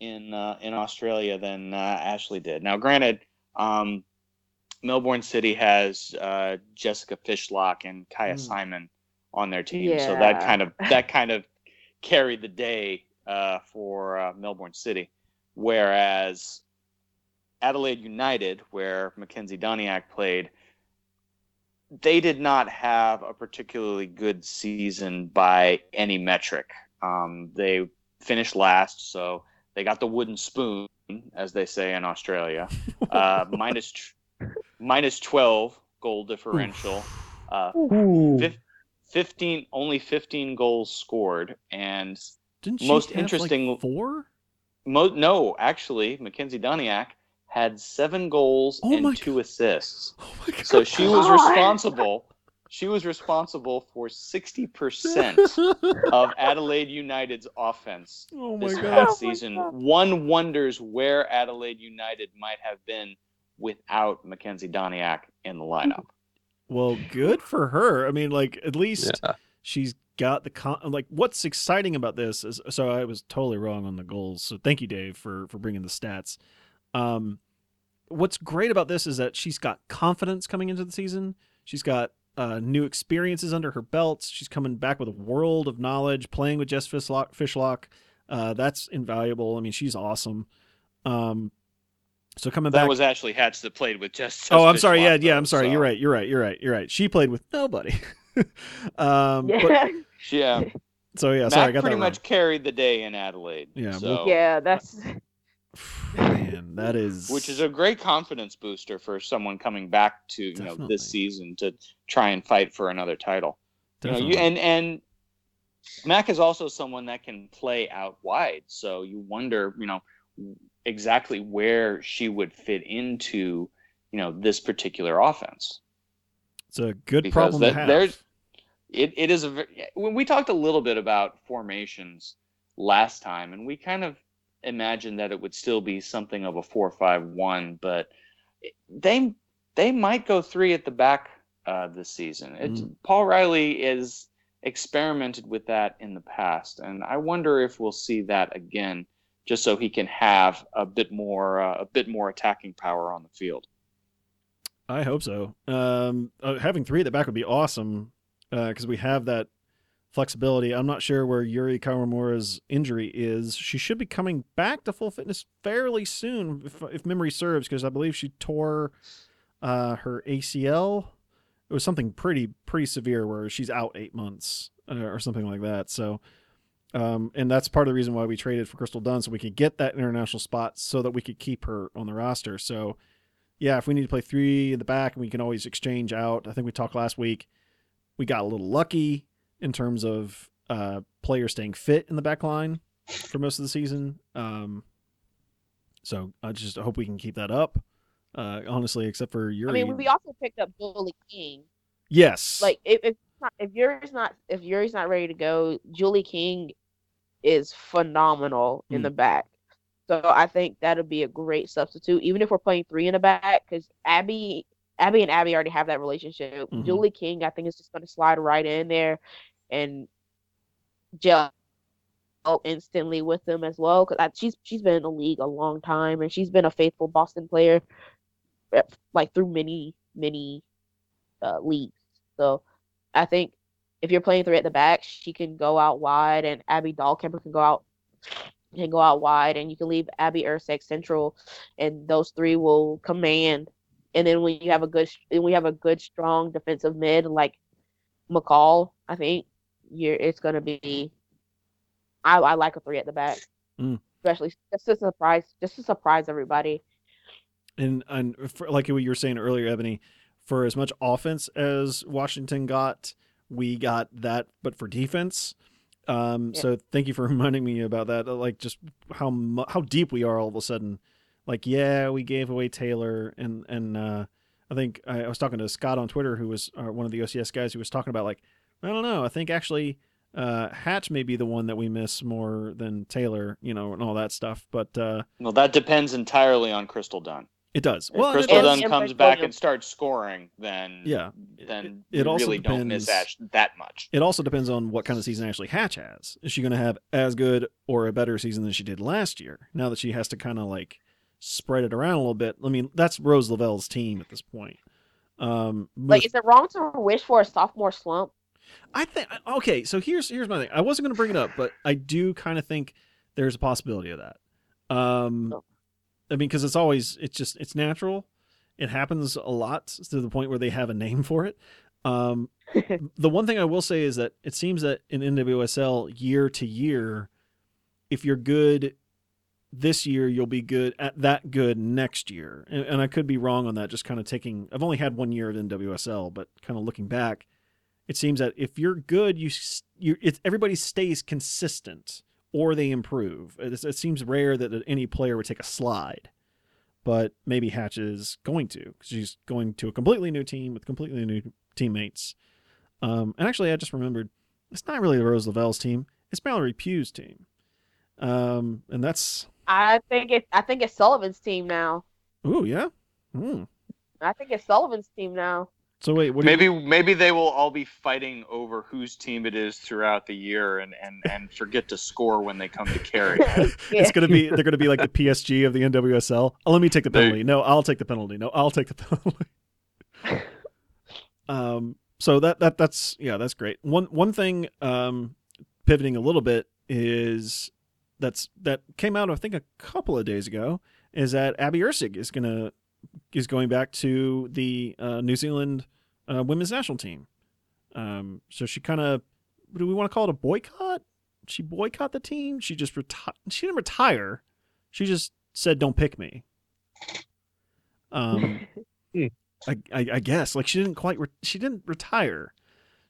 in uh, in Australia than uh, Ashley did. Now, granted, um, Melbourne City has uh, Jessica Fishlock and Kyah Mm. Simon on their team, so that kind of <laughs> that kind of carried the day uh, for uh, Melbourne City. Whereas Adelaide United, where Makenzy Doniak played, they did not have a particularly good season by any metric. Um, they finished last, so they got the wooden spoon, as they say in Australia. Uh, <laughs> minus tw- minus twelve goal differential. Uh, fif- fifteen only fifteen goals scored, and Didn't she most have, like, four. mo- no, actually, Mackenzie Doniak had seven goals Oh my and two assists. Oh my god. So she was responsible. She was responsible for sixty percent <laughs> of Adelaide United's offense oh my this god. past Oh my season. God. One wonders where Adelaide United might have been without Makenzy Doniak in the lineup. Well, good for her. I mean, like at least Yeah. she's got the con- like what's exciting about this is so I was totally wrong on the goals. So thank you Dave for for bringing the stats. Um what's great about this is that she's got confidence coming into the season. She's got uh, new experiences under her belt. She's coming back with a world of knowledge, playing with Jess Fishlock. Fishlock. Uh, that's invaluable. I mean, she's awesome. Um, so coming That back, that was Ashley Hatch that played with Jess. oh, I'm sorry. Yeah, Fishlock, yeah. I'm sorry. so- You're right. You're right. You're right. You're right. She played with nobody. <laughs> um, but- Yeah. Yeah, so yeah, sorry, I Mac got pretty that much carried the day in Adelaide. Yeah, so, yeah, that's wrong. Man, that is which is a great confidence booster for someone coming back to you know this season to try and fight for another title. You know, you, Definitely. and and Mac is also someone that can play out wide, so you wonder, you know, exactly where she would fit into, you know, this particular offense. it's a good because problem to that- have. there's- It it is a when we talked a little bit about formations last time, and we kind of imagined that it would still be something of a four-five-one, but they they might go three at the back uh, this season. Mm. Paul Riley is experimented with that in the past, and I wonder if we'll see that again, just so he can have a bit more uh, a bit more attacking power on the field. I hope so. Um, uh, having three at the back would be awesome because we have that flexibility. I'm not sure where Yuri Kawamura's injury is. She should be coming back to full fitness fairly soon, if, if memory serves, because I believe she tore uh, her ACL it was something pretty pretty severe where she's out eight months uh, or something like that. So, um, and that's part of the reason why we traded for Crystal Dunn so we could get that international spot so that we could keep her on the roster. So, yeah, if we need to play three in the back, we can always exchange out. I think we talked last week. We got a little lucky in terms of uh, players staying fit in the back line for most of the season. Um, so I just hope we can keep that up. Uh, honestly, except for Yuri. I mean, we also picked up Julie King. yes, Like if if, not, if Yuri's not if Yuri's not ready to go, Julie King is phenomenal in Mm. the back. So I think that'll be a great substitute, even if we're playing three in the back, because Abby, Abby and Abby already have that relationship. Mhm. Julie King, I think, is just going to slide right in there and gel instantly with them as well. Because she's she's been in the league a long time, and she's been a faithful Boston player, eh, like through many many uh, leagues. So I think if you're playing three at the back, she can go out wide, and Abby Dahlkemper can go out can go out wide, and you can leave Abby Erceg central, and those three will command. And then when you have a good, when we have a good strong defensive mid like McCall, I think you're it's gonna be. I I like a three at the back, Mm. especially just to surprise, just to surprise everybody. and and for, like what you were saying earlier, Ebony, for as much offense as Washington got, we got that, but for defense. Um, Yeah. So thank you for <laughs> reminding me about that. Like just how how deep we are all of a sudden. Like yeah, we gave away Taylor, and and uh, I think I, I was talking to Scott on Twitter, who was uh, one of the OCS guys, who was talking about like I don't know. I think actually uh, Hatch may be the one that we miss more than Taylor, you know, and all that stuff. But uh, Well, that depends entirely on Crystal Dunn. it does. If Well, Crystal does. Dunn comes Blake back and starts scoring, then Yeah. then It- it we also really don't miss depends- Ash that much. It also depends on what kind of season Ashley Hatch has. Is she going to have as good or a better season than she did last year? Now that she has to kind of like spread it around a little bit. I mean, that's Rose Lavelle's team at this point. Um, Like, is it wrong to wish for a sophomore slump? I think okay. So here's here's my thing. I wasn't going to bring it up, but I do kind of think there's a possibility of that. Um, Oh. I mean, because it's always it's just it's natural. It happens a lot to the point where they have a name for it. Um, <laughs> the one thing I will say is that it seems that in NWSL year to year, if you're good this year, you'll be good at that good next year. And, and I could be wrong on that. Just kind of taking, I've only had one year at NWSL, but kind of looking back, it seems that if you're good, you, you it's, everybody stays consistent or they improve. It, it seems rare that any player would take a slide, but maybe Hatch is going to because she's going to a completely new team with completely new teammates. Um, and actually, I just remembered it's not really Rose Lavelle's team; it's Mallory Pugh's team. Um, and that's I think it. I think it's Sullivan's team now. ooh yeah. Hmm. I think it's Sullivan's team now. So wait, what? Maybe you, maybe they will all be fighting over whose team it is throughout the year, and and and forget to score when they come to carry. <laughs> it's gonna be they're gonna be like the PSG of the NWSL. Oh, let me take the They- penalty. No, I'll take the penalty. No, I'll take the penalty. <laughs> um. So that that that's yeah, that's great. One one thing, um, pivoting a little bit is that's that came out I think a couple of days ago is that Abby Erceg is gonna is going back to the uh, New Zealand uh, women's national team. Um. So she kind of do we want to call it a boycott? she boycott the team. She just reti- She didn't retire. She just said, "Don't pick me." Um, <laughs> Hmm. I, I, I guess like she didn't quite. Re- she didn't retire.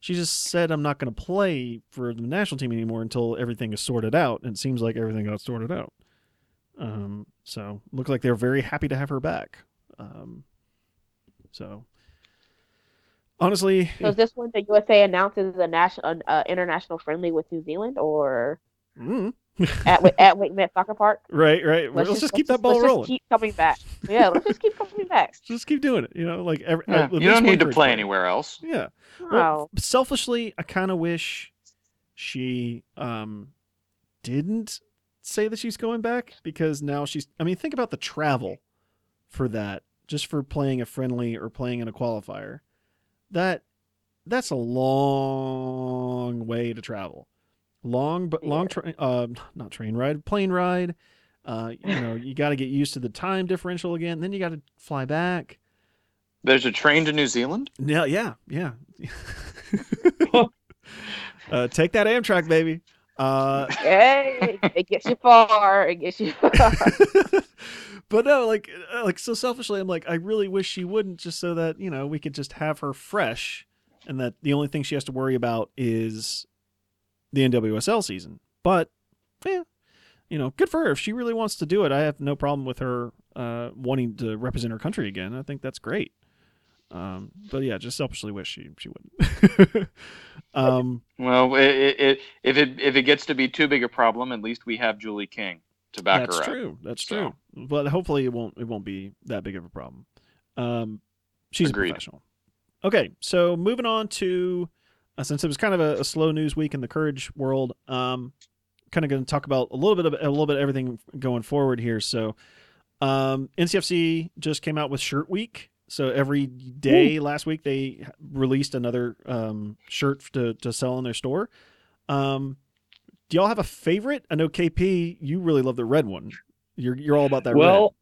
She just said, "I'm not going to play for the national team anymore until everything is sorted out." And it seems like everything got sorted out. Um, so looked like they're very happy to have her back. Um, so honestly, So is this when the USA announces a national, uh, international friendly with New Zealand, or mm, <laughs> at Wa- at Wake Med Soccer Park? right, right. Let's, just, keep that ball let's rolling. Just keep coming back. Yeah, let's just keep coming back. <laughs> just keep doing it. You know, like every, Yeah, at you least don't need to play player. anywhere else. Yeah. Wow. Well, selfishly, I kind of wish she um didn't say that she's going back because now she's. I mean, think about the travel for that, just for playing a friendly or playing in a qualifier. That that's a long way to travel. Long, but long train. Uh, not train ride, plane ride. Uh, you know, <laughs> you got to get used to the time differential again. Then you got to fly back. There's a train to New Zealand. Yeah, yeah, yeah. <laughs> uh, take that Amtrak, baby. Uh, Hey, it gets you far. It gets you far. <laughs> but no, like, uh, like so selfishly, I'm like, I really wish she wouldn't, just so that you know we could just have her fresh, and that the only thing she has to worry about is the NWSL season. But yeah, you know, good for her if she really wants to do it. I have no problem with her uh, wanting to represent her country again. I think that's great. Um, but yeah, just selfishly wish she she wouldn't. <laughs> um, Well, it, it, if it if it gets to be too big a problem, at least we have Julie King to back her up. That's true. That's So- true. But hopefully it won't it won't be that big of a problem. Um, she's Agreed. a professional. Okay, so moving on to uh, since it was kind of a, a slow news week in the courage world, um, kind of going to talk about a little bit of a little bit of everything going forward here. So, um, NCFC just came out with Shirt Week. So every day last week they released another um, shirt to to sell in their store. Um, do y'all have a favorite? I know KP, you really love the red one. You're you're all about that well,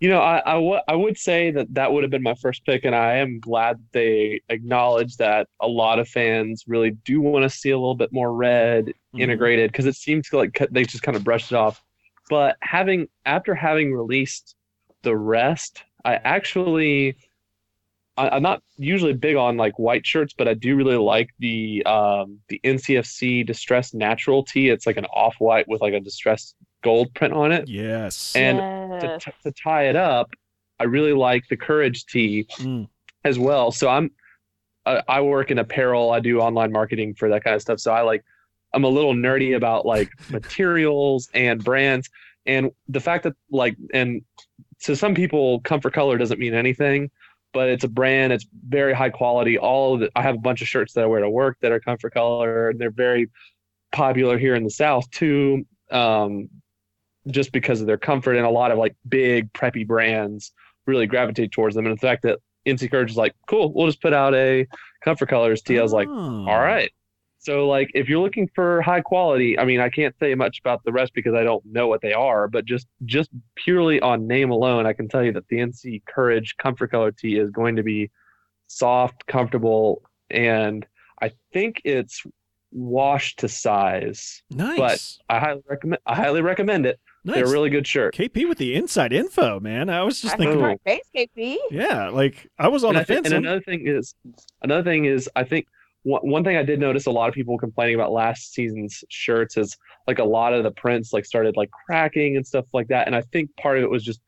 you know, I, I, w- I would say that that would have been my first pick, and I am glad they acknowledge that a lot of fans really do want to see a little bit more red. Mhm. integrated because it seems like they just kind of brushed it off. But having after having released the rest, I actually I, I'm not usually big on like white shirts, but I do really like the um, the NCFC distressed natural tee. It's like an off white with like a distressed gold print on it. Yes. And Yes. To, t- to tie it up, I really like the courage tee Mm. as well. So I'm I, I work in apparel. I do online marketing for that kind of stuff. So I like I'm a little nerdy about like <laughs> materials and brands and the fact that like and to some people comfort color doesn't mean anything but it's a brand it's very high quality all of the, i have a bunch of shirts that i wear to work that are comfort color and they're very popular here in the south too um, just because of their comfort and a lot of like big preppy brands really gravitate towards them and the fact that NC Courage is like cool we'll just put out a comfort colors i was like Oh. all right. So like if you're looking for high quality, I mean I can't say much about the rest because I don't know what they are, but just just purely on name alone, I can tell you that the NC Courage Comfort Color Tee is going to be soft, comfortable, and I think it's wash to size. Nice. But I highly recommend I highly recommend it. Nice. They're a really good shirt. KP with the inside info, man. I was just That's thinking, right. Thanks, KP. yeah, like I was on and, the I thi- fence. and on- another thing is another thing is I think one, one thing I did notice a lot of people complaining about last season's shirts is like a lot of the prints like started like cracking and stuff like that. And I think part of it was just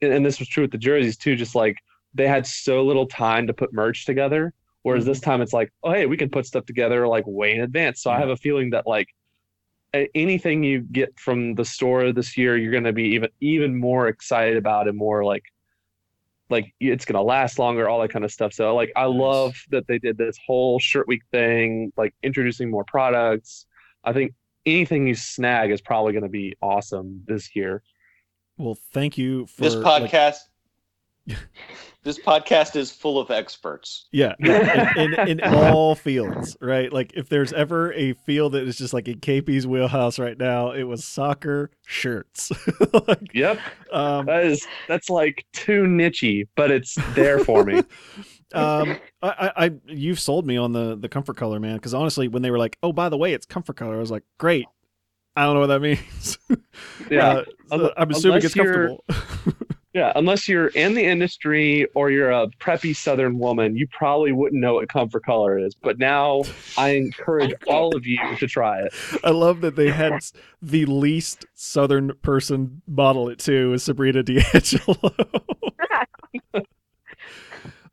and and this was true with the jerseys too, just like they had so little time to put merch together. Whereas mm-hmm. this time it's like, oh hey, we can put stuff together like way in advance. So I mm-hmm. have a feeling that like a- anything you get from the store this year, you're gonna be even even more excited about and more like like it's gonna last longer, all that kind of stuff. So like I Nice. love that they did this whole shirt week thing, like introducing more products. I think anything you snag is probably gonna be awesome this year. well, thank you for This like, podcast. This podcast is full of experts. yeah, <laughs> in, in, in all fields, right? Like if there's ever a field that is just like in KP's wheelhouse right now, it was soccer shirts. <laughs> like, Yep. um, That is that's like too nichey, but it's there for me. <laughs> um, I, I, I, you've sold me on the the comfort color, man. Because honestly, when they were like, "Oh, by the way, it's comfort color," I was like, "Great." I don't know what that means. Yeah. Uh, so I'm assuming it's comfortable. Yeah, unless you're in the industry or you're a preppy Southern woman, you probably wouldn't know what comfort color is. But now I encourage <laughs> all of you to try it. I love that they had the least southern person model it too, is Sabrina <laughs> D'Angelo.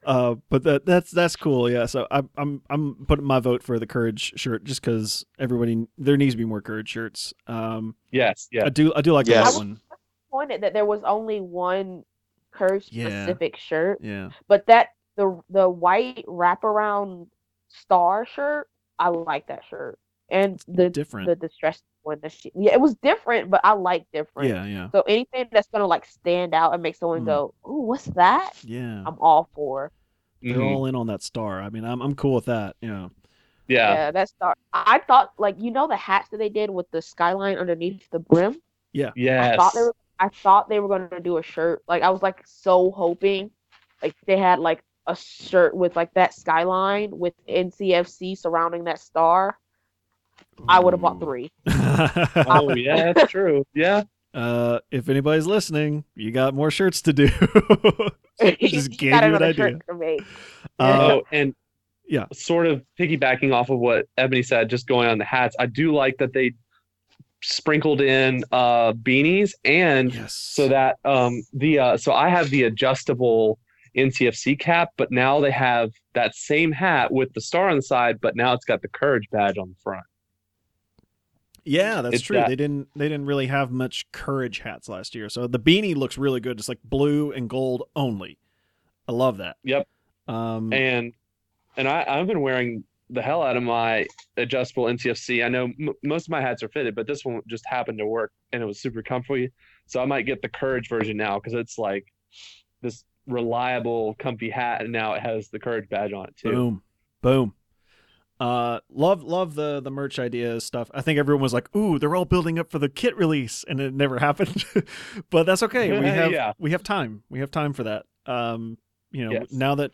uh, but that that's that's cool. Yeah, so I'm I'm I'm putting my vote for the courage shirt just because everybody there needs to be more courage shirts. Um, Yes, yeah. I do I do like Yes. that one. Pointed that there was only one curse Yeah. specific shirt, Yeah, but that the the white wraparound star shirt, I like that shirt. And the different. the distress one, the she, yeah, it was different, but I like different. yeah, yeah, So anything that's gonna like stand out and make someone Mm. go, "Ooh, what's that?" yeah. I'm all for. They're Mhm. all in on that star. I mean, I'm I'm cool with that. Yeah. Yeah. Yeah, that star. I thought like you know the hats that they did with the skyline underneath the brim. I Yes. thought they were I thought they were gonna do a shirt. Like I was like so hoping, like they had like a shirt with like that skyline with NCFC surrounding that star, I would have bought three. <laughs> Oh yeah, that's <laughs> true. Yeah. uh, if anybody's listening, you got more shirts to do. <laughs> Just You gave got you an another idea. shirt for me. Uh, Oh, and Yeah. sort of piggybacking off of what Ebony said, just going on the hats. I do like that they sprinkled in uh beanies and yes. so that um the uh so I have the adjustable NCFC cap, but now they have that same hat with the star on the side, but now it's got the courage badge on the front. Yeah, that's It's true. that- They didn't they didn't really have much courage hats last year. So the beanie looks really good. It's like blue and gold only. I love that. Yep. Um and and I, I've been wearing the hell out of my adjustable NCFC. I know m- most of my hats are fitted, but this one just happened to work and it was super comfy. So I might get the Courage version now because it's like this reliable, comfy hat, and now it has the Courage badge on it too. boom. Boom. Uh love love the the merch ideas stuff. I think everyone was like, "Ooh, they're all building up for the kit release," and it never <laughs> happened. but that's okay. We <laughs> have Yeah. we have time. We have time for that. Um, you know, Yes. now that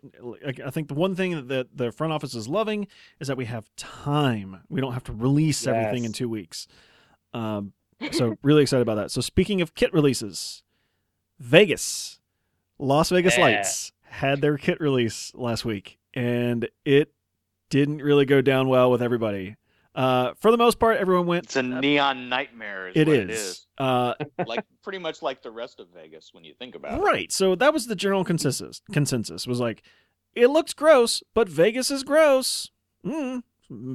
I think the one thing that the front office is loving is that we have time. We don't have to release everything in two weeks. Um, so <laughs> really excited about that. So speaking of kit releases, Vegas, Las Vegas Yeah. Lights had their kit release last week, and it didn't really go down well with everybody. Uh, for the most part, everyone went. It's a neon nightmare. Is It what is. It is. Uh, <laughs> like pretty much like the rest of Vegas when you think about it. right. So that was the general consensus. Consensus was like, it looks gross, but Vegas is gross. Mm,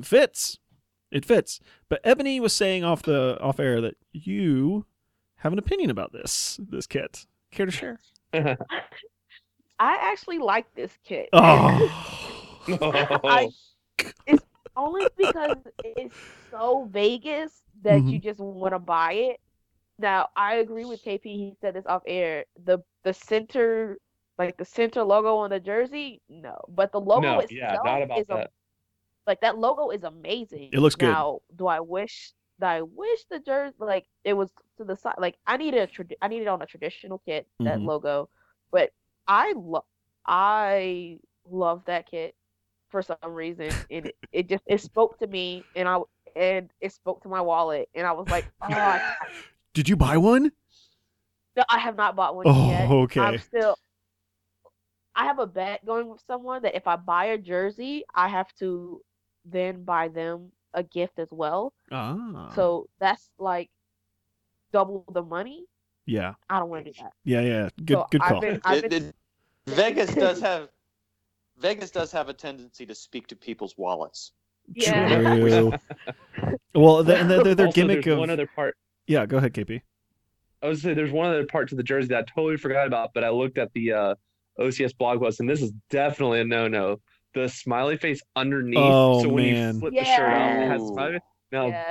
fits. It fits. But Ebony was saying off the off air that you have an opinion about this this kit. Care to share? <laughs> I actually like this kit. Oh. <laughs> I, it's only because it's so Vegas that Mm-hmm. you just want to buy it. Now, I agree with KP. He said this off air. The the center, like the center logo on the jersey, no. But the logo no, itself yeah, is a- like that logo is amazing. It looks good. Now, do I wish that I wish the jersey like it was to the side? Like I needed a trad- I needed on a traditional kit that Mhm. logo, but I love I love that kit for some reason, and it, it just it spoke to me, and I and it spoke to my wallet, and I was like, oh, <laughs> Did you buy one? no, I have not bought one Oh, yet. okay. I'm still. I have a bet going with someone that if I buy a jersey, I have to then buy them a gift as well. Ah. So that's like double the money. yeah, I don't want to do that. yeah, yeah. Good, So good I've call. been- I've been- Vegas does have Vegas does have a tendency to speak to people's wallets. Yeah. True. <laughs> well, the, and the, the, their Also, gimmick of one other part. yeah. Go ahead, KP. I was say there's one other part to the jersey that I totally forgot about, but I looked at the uh, OCS blog post, and this is definitely a no-no. The smiley face underneath, Oh, so when man. you flip the shirt up, it has Yeah. smiley. Now Yeah, that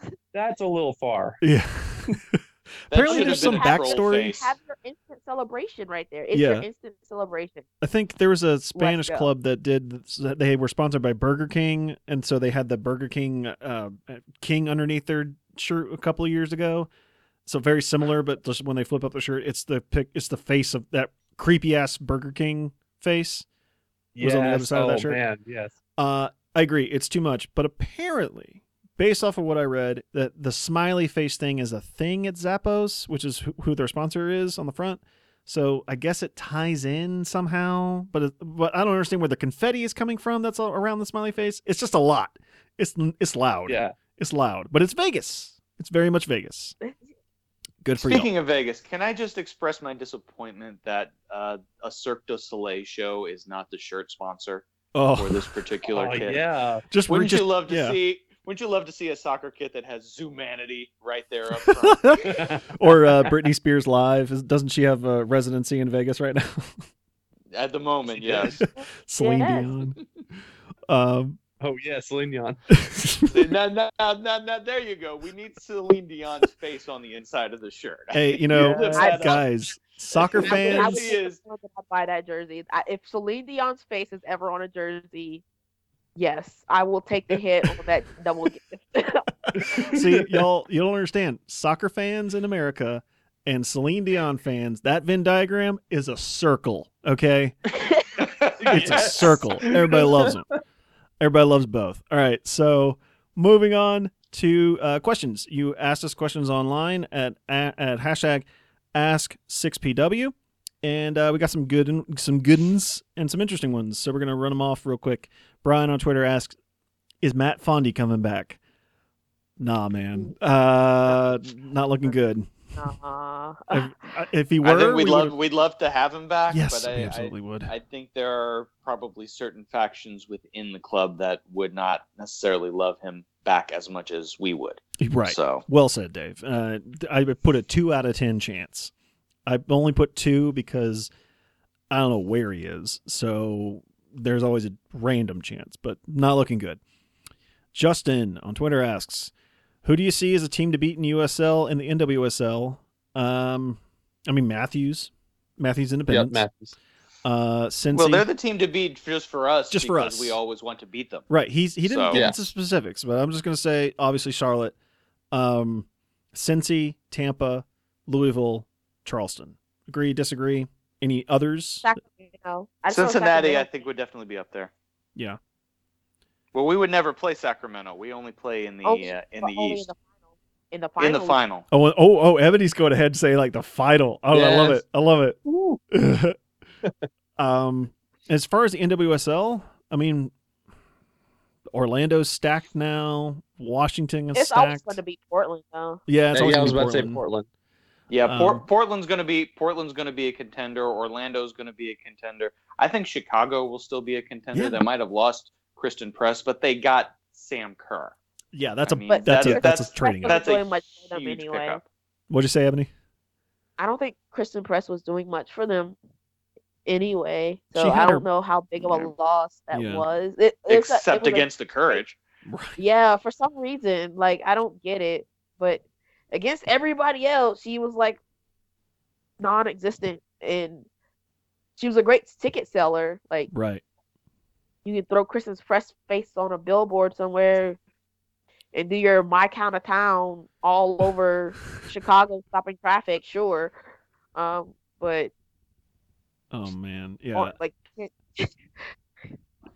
that's- that's a little far. Yeah. <laughs> That Apparently there's some a troll backstory. face. have your instant celebration right there. It's Yeah. your instant celebration. I think there was a Spanish club that did. They were sponsored by Burger King, and so they had the Burger King uh, King underneath their shirt a couple of years ago. So very similar, but just when they flip up the shirt, it's the pic. It's the face of that creepy ass Burger King face. Was on the other Yes. side of that oh, shirt? man, yes. Uh, I agree. It's too much, but apparently, based off of what I read, that the smiley face thing is a thing at Zappos, which is who, who their sponsor is on the front. So I guess it ties in somehow, but it, but I don't understand where the confetti is coming from. That's all around the smiley face. It's just a lot. It's it's loud. Yeah. It's loud, but it's Vegas. It's very much Vegas. Good for you. Speaking of Vegas, can I just express my disappointment that uh, a Cirque du Soleil show is not the shirt sponsor for Oh, this particular <laughs> Oh, kit? yeah. just Wouldn't just you love to yeah. see? Wouldn't you love to see a soccer kit that has Zumanity right there up front? <laughs> <laughs> or uh, Britney Spears live. Doesn't she have a residency in Vegas right now? <laughs> At the moment, She yes. Celine Yes. Dion. Um, Oh yeah, Celine Dion. now, now, now, now, now, there you go. We need Celine Dion's face on the inside of the shirt. hey, you know, Yeah. Guys, soccer I would- I fans. would She is. prefer that I buy that jersey. If Celine Dion's face is ever on a jersey, yes, I will take the hit on that <laughs> double gift. <laughs> See, y'all, you don't understand. Soccer fans in America and Celine Dion fans. That Venn diagram is a circle. Okay, <laughs> it's a circle. Everybody loves them. Everybody loves both. All right, so moving on to uh, questions. You asked us questions online at at, at hashtag Ask Six PW, and uh, we got some good some good ones and some interesting ones. So we're gonna run them off real quick. Brian on Twitter asks, "Is Matt Fondy coming back?" Nah, man. Uh, not looking good. Uh, If, if he were, I think we'd we love would've- we'd love to have him back. Yes, but we I, absolutely would. I, I think there are probably certain factions within the club that would not necessarily love him back as much as we would. right. So Well said, Dave. Uh, I would put a two out of ten chance. I only put two because I don't know where he is, so there's always a random chance, but not looking good. Justin on Twitter asks, "Who do you see as a team to beat in USL and the NWSL?" Um, I mean Matthews, Matthews Yep, Independence. Matthews. Uh, Cincy. well, they're the team to beat just for us. Just for us. We always want to beat them. Right. He's he didn't So- get Yeah. into specifics, but I'm just gonna say obviously Charlotte, um, Cincy, Tampa, Louisville, Charleston. Agree, disagree? Any others? Sacramento. I just Cincinnati, I think, would definitely be up there. Yeah. Well, we would never play Sacramento. We only play in the Only- uh, in the East. In the final. In the final. Oh, oh, oh! Ebony's going ahead and say like the final. Oh, I love it. I love it. <laughs> <laughs> um, as far as the NWSL, I mean, Orlando's stacked now. Washington is It's always going to be Portland, though. yeah, it's Yeah, always I was gonna about be to say Portland. Yeah, Port- Um, Portland's going to be Portland's going to be a contender. Orlando's going to be a contender. I think Chicago will still be a contender. Yeah. They might have lost Christen Press, but they got Sam Kerr. Yeah, that's I a mean, But that's a that's, that's- a trading. Press advantage. That's a doing much for them huge anyway. pickup. What'd you say, Ebony? I don't think Christen Press was doing much for them anyway. So I don't know how big of a Yeah. loss that Yeah. was. It, it's a- it Except was a- against the Courage. <laughs> yeah, for some reason, like I don't get it, but against everybody else, she was like non-existent, and she was a great ticket seller. Like Right. you can throw Christen's Press face on a billboard somewhere and do your my count of town all <laughs> over Chicago stopping traffic, sure. Um, but Oh man, on- yeah. like <laughs>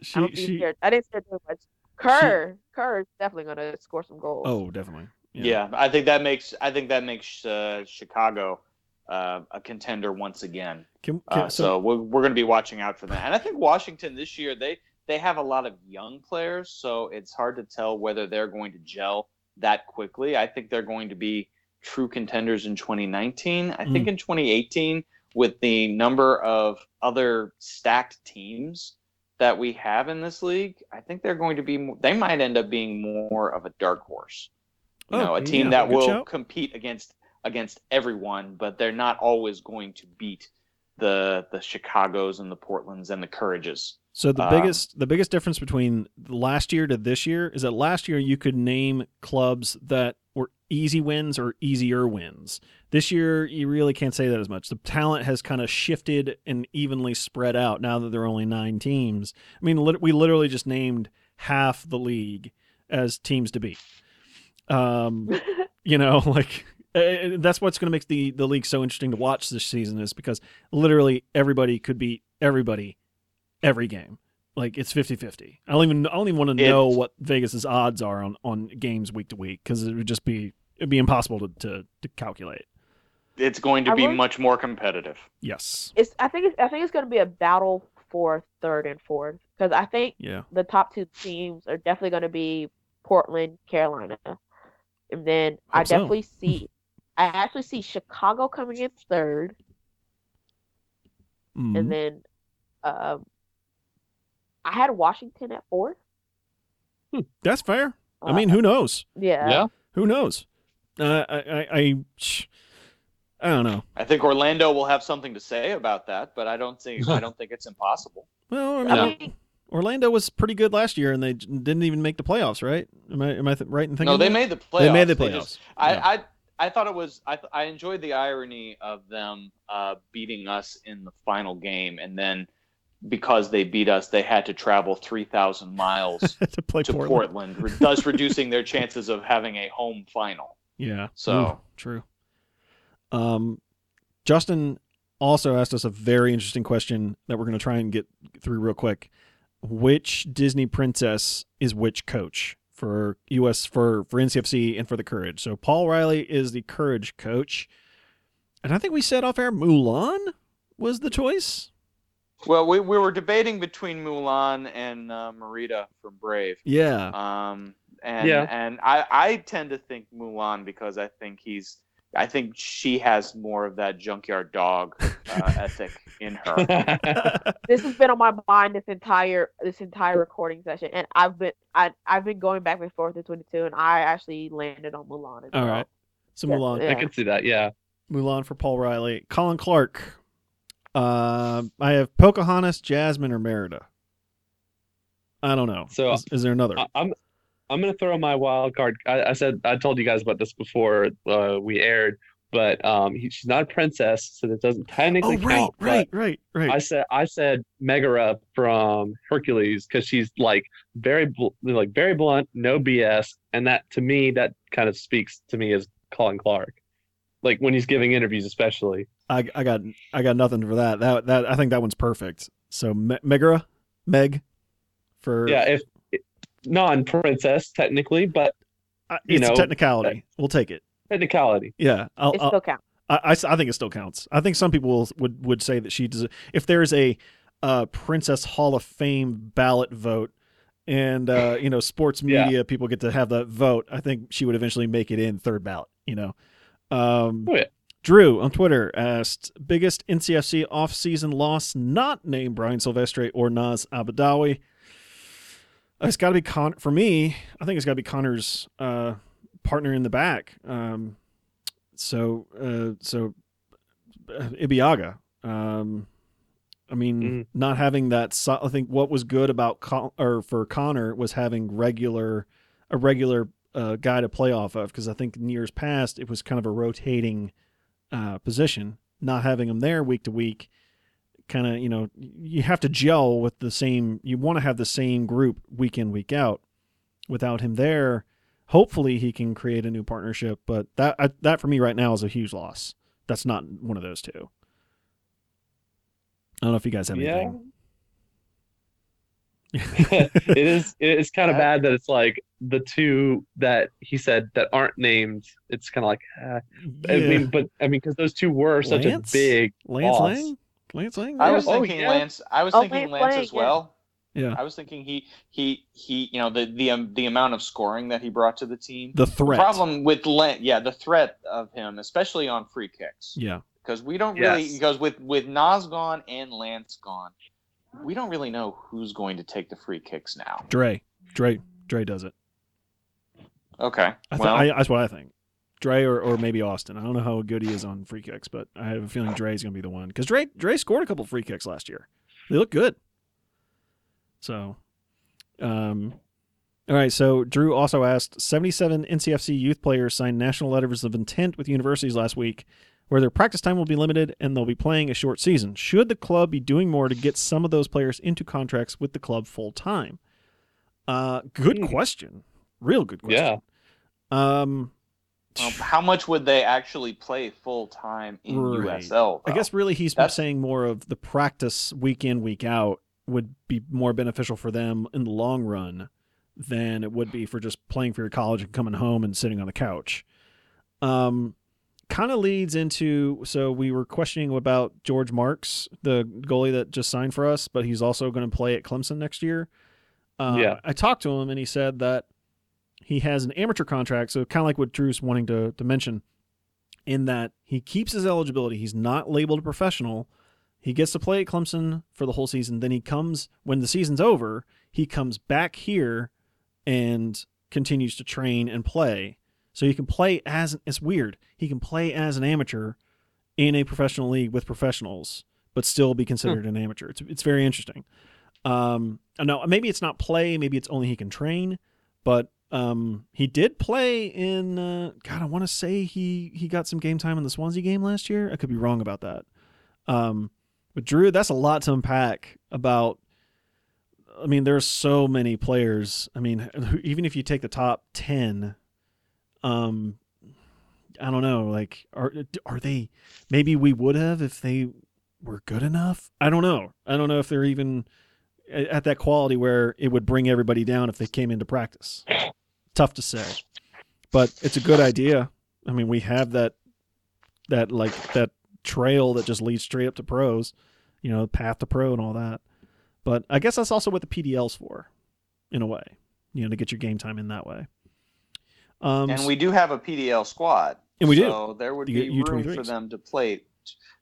She don't she. I didn't see too much. Kerr, Kerr is definitely gonna score some goals. Oh, definitely. Yeah. I think that makes I think that makes uh, Chicago uh, a contender once again. Can, can, Uh, so we're, we're going to be watching out for that. And I think Washington this year they they have a lot of young players, so it's hard to tell whether they're going to gel that quickly. I think they're going to be true contenders in 2019. I think in 2018 with the number of other stacked teams that we have in this league, I think they're going to be they might end up being more of a dark horse. You Oh, know, a team yeah, that will shout. compete against against everyone, but they're not always going to beat the the Chicago's and the Portlands and the Courages. So the Um, biggest the biggest difference between last year to this year is that last year you could name clubs that were easy wins or easier wins. This year you really can't say that as much. The talent has kind of shifted and evenly spread out now that there are only 9 teams. I mean we literally just named half the league as teams to beat. Um <laughs> you know <laughs> like uh, that's what's going to make the the league so interesting to watch this season is because literally everybody could beat everybody every game. Like it's 50-50 i don't even i don't even want to know It's- what vegas's odds are on on games week to week because it would just be it'd be impossible to to, to calculate. It's going to I be will- much more competitive. yes. It's I think it's I think it's gonna be a battle for third and fourth because I think yeah. the top two teams are definitely gonna be Portland, Carolina, and then I Hope so. definitely <laughs> see I actually see Chicago coming in third, Mhm. and then um, I had Washington at fourth. that's fair i Uh, mean who knows yeah, Yeah. who knows uh, I, I i i don't know I think Orlando will have something to say about that, but I don't think I <laughs> don't think it's impossible. well I mean, I mean, orlando was pretty good last year and they didn't even make the playoffs right am i am i th- right in thinking No, they that? made the playoffs. they made the They playoffs just- I, Yeah. I I thought it was I, th- I enjoyed the irony of them uh, beating us in the final game, and then because they beat us, they had to travel three thousand miles <laughs> to play to Portland. Portland, thus reducing their chances of having a home final. Yeah. So- Ooh, true. Um, Justin also asked us a very interesting question that we're going to try and get through real quick. Which Disney princess is which coach for US for for NCFC and for the Courage? So Paul Riley is the Courage coach, and I think we said off air Mulan was the choice. Well, we, we were debating between Mulan and uh, Merida from Brave. Yeah, Um, and Yeah. and I, I tend to think Mulan because I think he's I think she has more of that junkyard dog uh, ethic in her. <laughs> This has been on my mind this entire this entire recording session, and I've been I I've been going back and forth to 22, and I actually landed on Mulan. As all well. right. So Yeah, Mulan, I can see that. Yeah. Mulan for Paul Riley, Colin Clarke. Uh, I have Pocahontas, Jasmine, or Merida. I don't know. So, is, is there another? I, I'm I'm gonna throw my wild card. I, I said I told you guys about this before uh, we aired, but um, he, she's not a princess, so that doesn't technically oh, right, count. but right, right, right. I said I said Megara from Hercules because she's like very bl- like very blunt, no BS, and that to me that kind of speaks to me as Colin Clarke, like when he's giving interviews, especially. I, I got I got nothing for that. That that I think that one's perfect. So Me- Megara, Meg, for Yeah, if non-princess technically, but you it's know, technicality. we'll take it. Technicality. Yeah, I'll, It I'll, still counts. I, I s- I think it still counts. I think some people would would say that she does. If there's a uh, Princess Hall of Fame ballot vote, and uh, you know sports Yeah. media people get to have that vote, I think she would eventually make it in third ballot. You know, um, Oh, yeah. Drew on Twitter asked biggest NCFC offseason loss not named Brian Silvestre or Naz Albadawi. It's got to be Con for me. I think it's got to be Connor's uh, partner in the back. Um, so uh, so uh, Ibiaga. Um, I mean, Mhm. not having that. So- I think what was good about Con- or for Connor was having regular a regular uh, guy to play off of because I think in years past it was kind of a rotating uh, position. Not having him there week to week, kind of you know you have to gel with the same. You want to have the same group week in week out. Without him there, hopefully he can create a new partnership. But that I, that for me right now is a huge loss. That's not one of those two. I don't know if you guys have Yeah. anything. <laughs> it is it is kind of <laughs> bad that it's like the two that he said that aren't named. It's kind of like uh, I mean, but I mean because those two were such Lance? a big Lance loss. Laing. Lance Laing. I was Oh, thinking yeah. Lance. I was Oh, thinking Lance Lance Laing, as yeah. well. Yeah. I was thinking he he he you know the the um, the amount of scoring that he brought to the team. The The threat. problem with Lance, yeah, the threat of him, especially on free kicks, Yeah. because we don't really Yes. because with with Nas gone and Lance gone, we don't really know who's going to take the free kicks now. Dre. Dre. Dre does it. Okay, I th- well, I, that's what I think. Dre or, or maybe Austin. I don't know how good he is on free kicks, but I have a feeling Dre's going to be the one because Dre Dre scored a couple free kicks last year. They look good. So, um, all right. So Drew also asked: seventy-seven NCFC youth players signed national letters of intent with universities last week, where their practice time will be limited and they'll be playing a short season. Should the club be doing more to get some of those players into contracts with the club full time? Uh, good Hmm. question. Real good question. Yeah. Um, um, how much would they actually play full time in Right. USL? I guess really he's That's- saying more of the practice week in week out would be more beneficial for them in the long run than it would be for just playing for your college and coming home and sitting on the couch. Um, kind of leads into so we were questioning about George Marks, the goalie that just signed for us, but he's also going to play at Clemson next year. Uh, Yeah. I talked to him and he said that he has an amateur contract, so kind of like what Drew's wanting to to mention in that he keeps his eligibility. He's not labeled a professional. He gets to play at Clemson for the whole season. Then he comes when the season's over. He comes back here and continues to train and play. So he can play as it's weird. He can play as an amateur in a professional league with professionals, but still be considered an amateur. It's it's very interesting. Um, I maybe it's not play. Maybe it's only he can train, but um, he did play in. Uh, God, I want to say he he got some game time in the Swansea game last year. I could be wrong about that. Um, but Drew, that's a lot to unpack about. I mean, there's so many players. I mean, even if you take the top ten, um, I don't know. Like, are are they? Maybe we would have if they were good enough. I don't know. I don't know if they're even at that quality where it would bring everybody down if they came into practice. Tough to say, but it's a good idea. I mean, we have that that like that trail that just leads straight up to pros, you know, path to pro and all that. But I guess that's also what the PDL's for, in a way, you know, to get your game time in that way. Um, and we do have a PDL squad. And we do. So there would You be get room for them to play.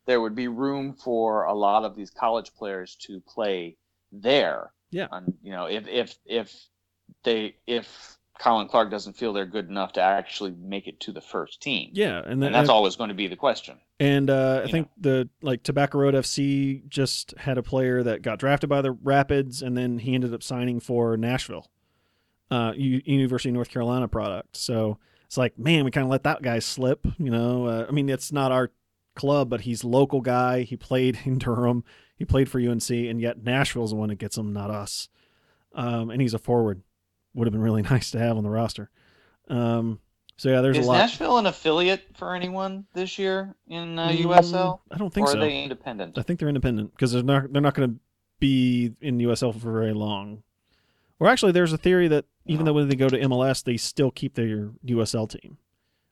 There would be room for a lot of these college players to play there. Yeah. And, you know, if if if they if Colin Clarke doesn't feel they're good enough to actually make it to the first team. yeah, and, then And that's always going to be the question. And uh, I think the like Tobacco Road FC just had a player that got drafted by the Rapids, and then he ended up signing for Nashville, uh, U- University of North Carolina product. So it's like, man, we kind of let that guy slip. You know, uh, I mean, it's not our club, but he's local guy. He played <laughs> in Durham. He played for UNC, and yet Nashville's the one that gets him, not us. Um, and he's a forward. Would have been really <laughs> nice to have on the roster. Um, so yeah, there's Is a lot. Nashville an affiliate for anyone this year in uh, Mm, USL? I don't think or so. are they independent? I think they're independent because they're not they're not going to be in USL for very long. Or actually, there's a theory that even though when they go to MLS, they still keep their USL team.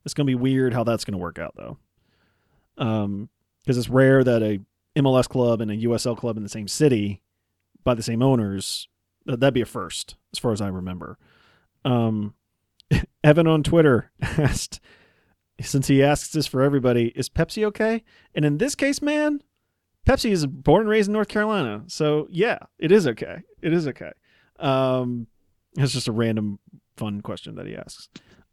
It's going to be weird how that's going to work out though, um, because it's rare that a MLS club and a USL club in the same city by the same owners. that- That'd be a first, as far as I remember. Um, <laughs> Evan on Twitter <laughs> asked, since he asks this for everybody, is Pepsi okay? And in this case, man, Pepsi is born and raised in North Carolina. So yeah, it is okay. It is okay. Um, it's just a random fun question that he asks.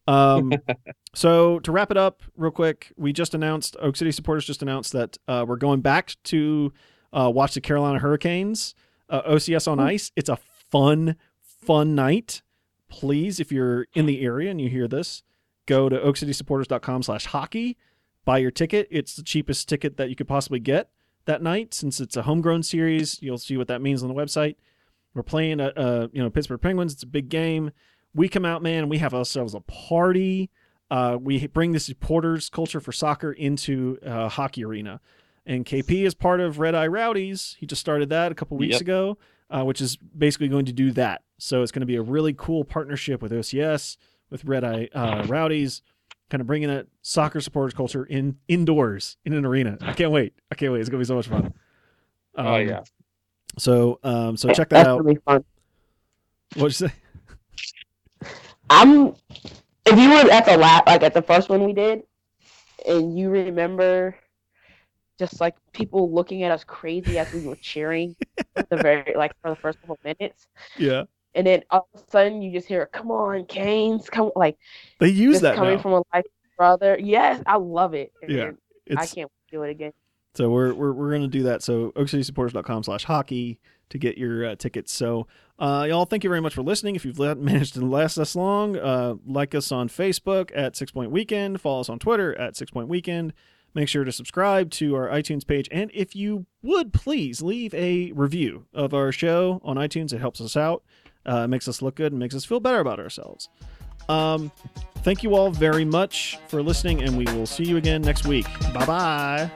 Um, <laughs> so to wrap it up real quick, we just announced Oak City supporters just announced that uh, we're going back to uh, watch the Carolina Hurricanes uh, OCS on ice. It's a fun, fun night. Please, if you're in the area and you hear this, go to oakcitysupporters.com slash hockey buy your ticket. It's the cheapest ticket that you could possibly get that night. Since it's a homegrown series you'll see what that means on the website. We're playing a, a you know pittsburgh penguins. It's a big game. We come out man we have ourselves a party. Uh, we bring the supporters culture for soccer into uh, hockey arena. And kp is part of red eye rowdies. He just started that a couple weeks Yep. ago uh, which is basically going to do that so it's going to be a really cool partnership with ocs with red eye uh, rowdies kind of bringing that soccer supporters culture in indoors in an arena. I can't wait. I can't wait. It's gonna be so much fun. oh Um, yeah. So um so check that That's out. be fun. What'd you say? I'm. If you were at the last, like at the first one we did, and you remember, just like people looking at us crazy as we were cheering, <laughs> the very like for the first couple minutes, Yeah. And then all of a sudden you just hear, "Come on, Canes, come!" Like They use that coming now. from a life brother. Yes, I love it. and Yeah, I can't do it again. so we're we're we're gonna do that. So oakcitysupporters.com slash hockey to get your uh, tickets. So uh y'all thank you very much for listening. If you've let, managed to last this long, uh like us on Facebook at Six Point Weekend, follow us on Twitter at Six Point Weekend. Make sure to subscribe to our iTunes page. And if you would please leave a review of our show on iTunes, it helps us out. Uh, it makes us look good and makes us feel better about ourselves. Um, thank you all very much for listening, and we will see you again next week. Bye bye.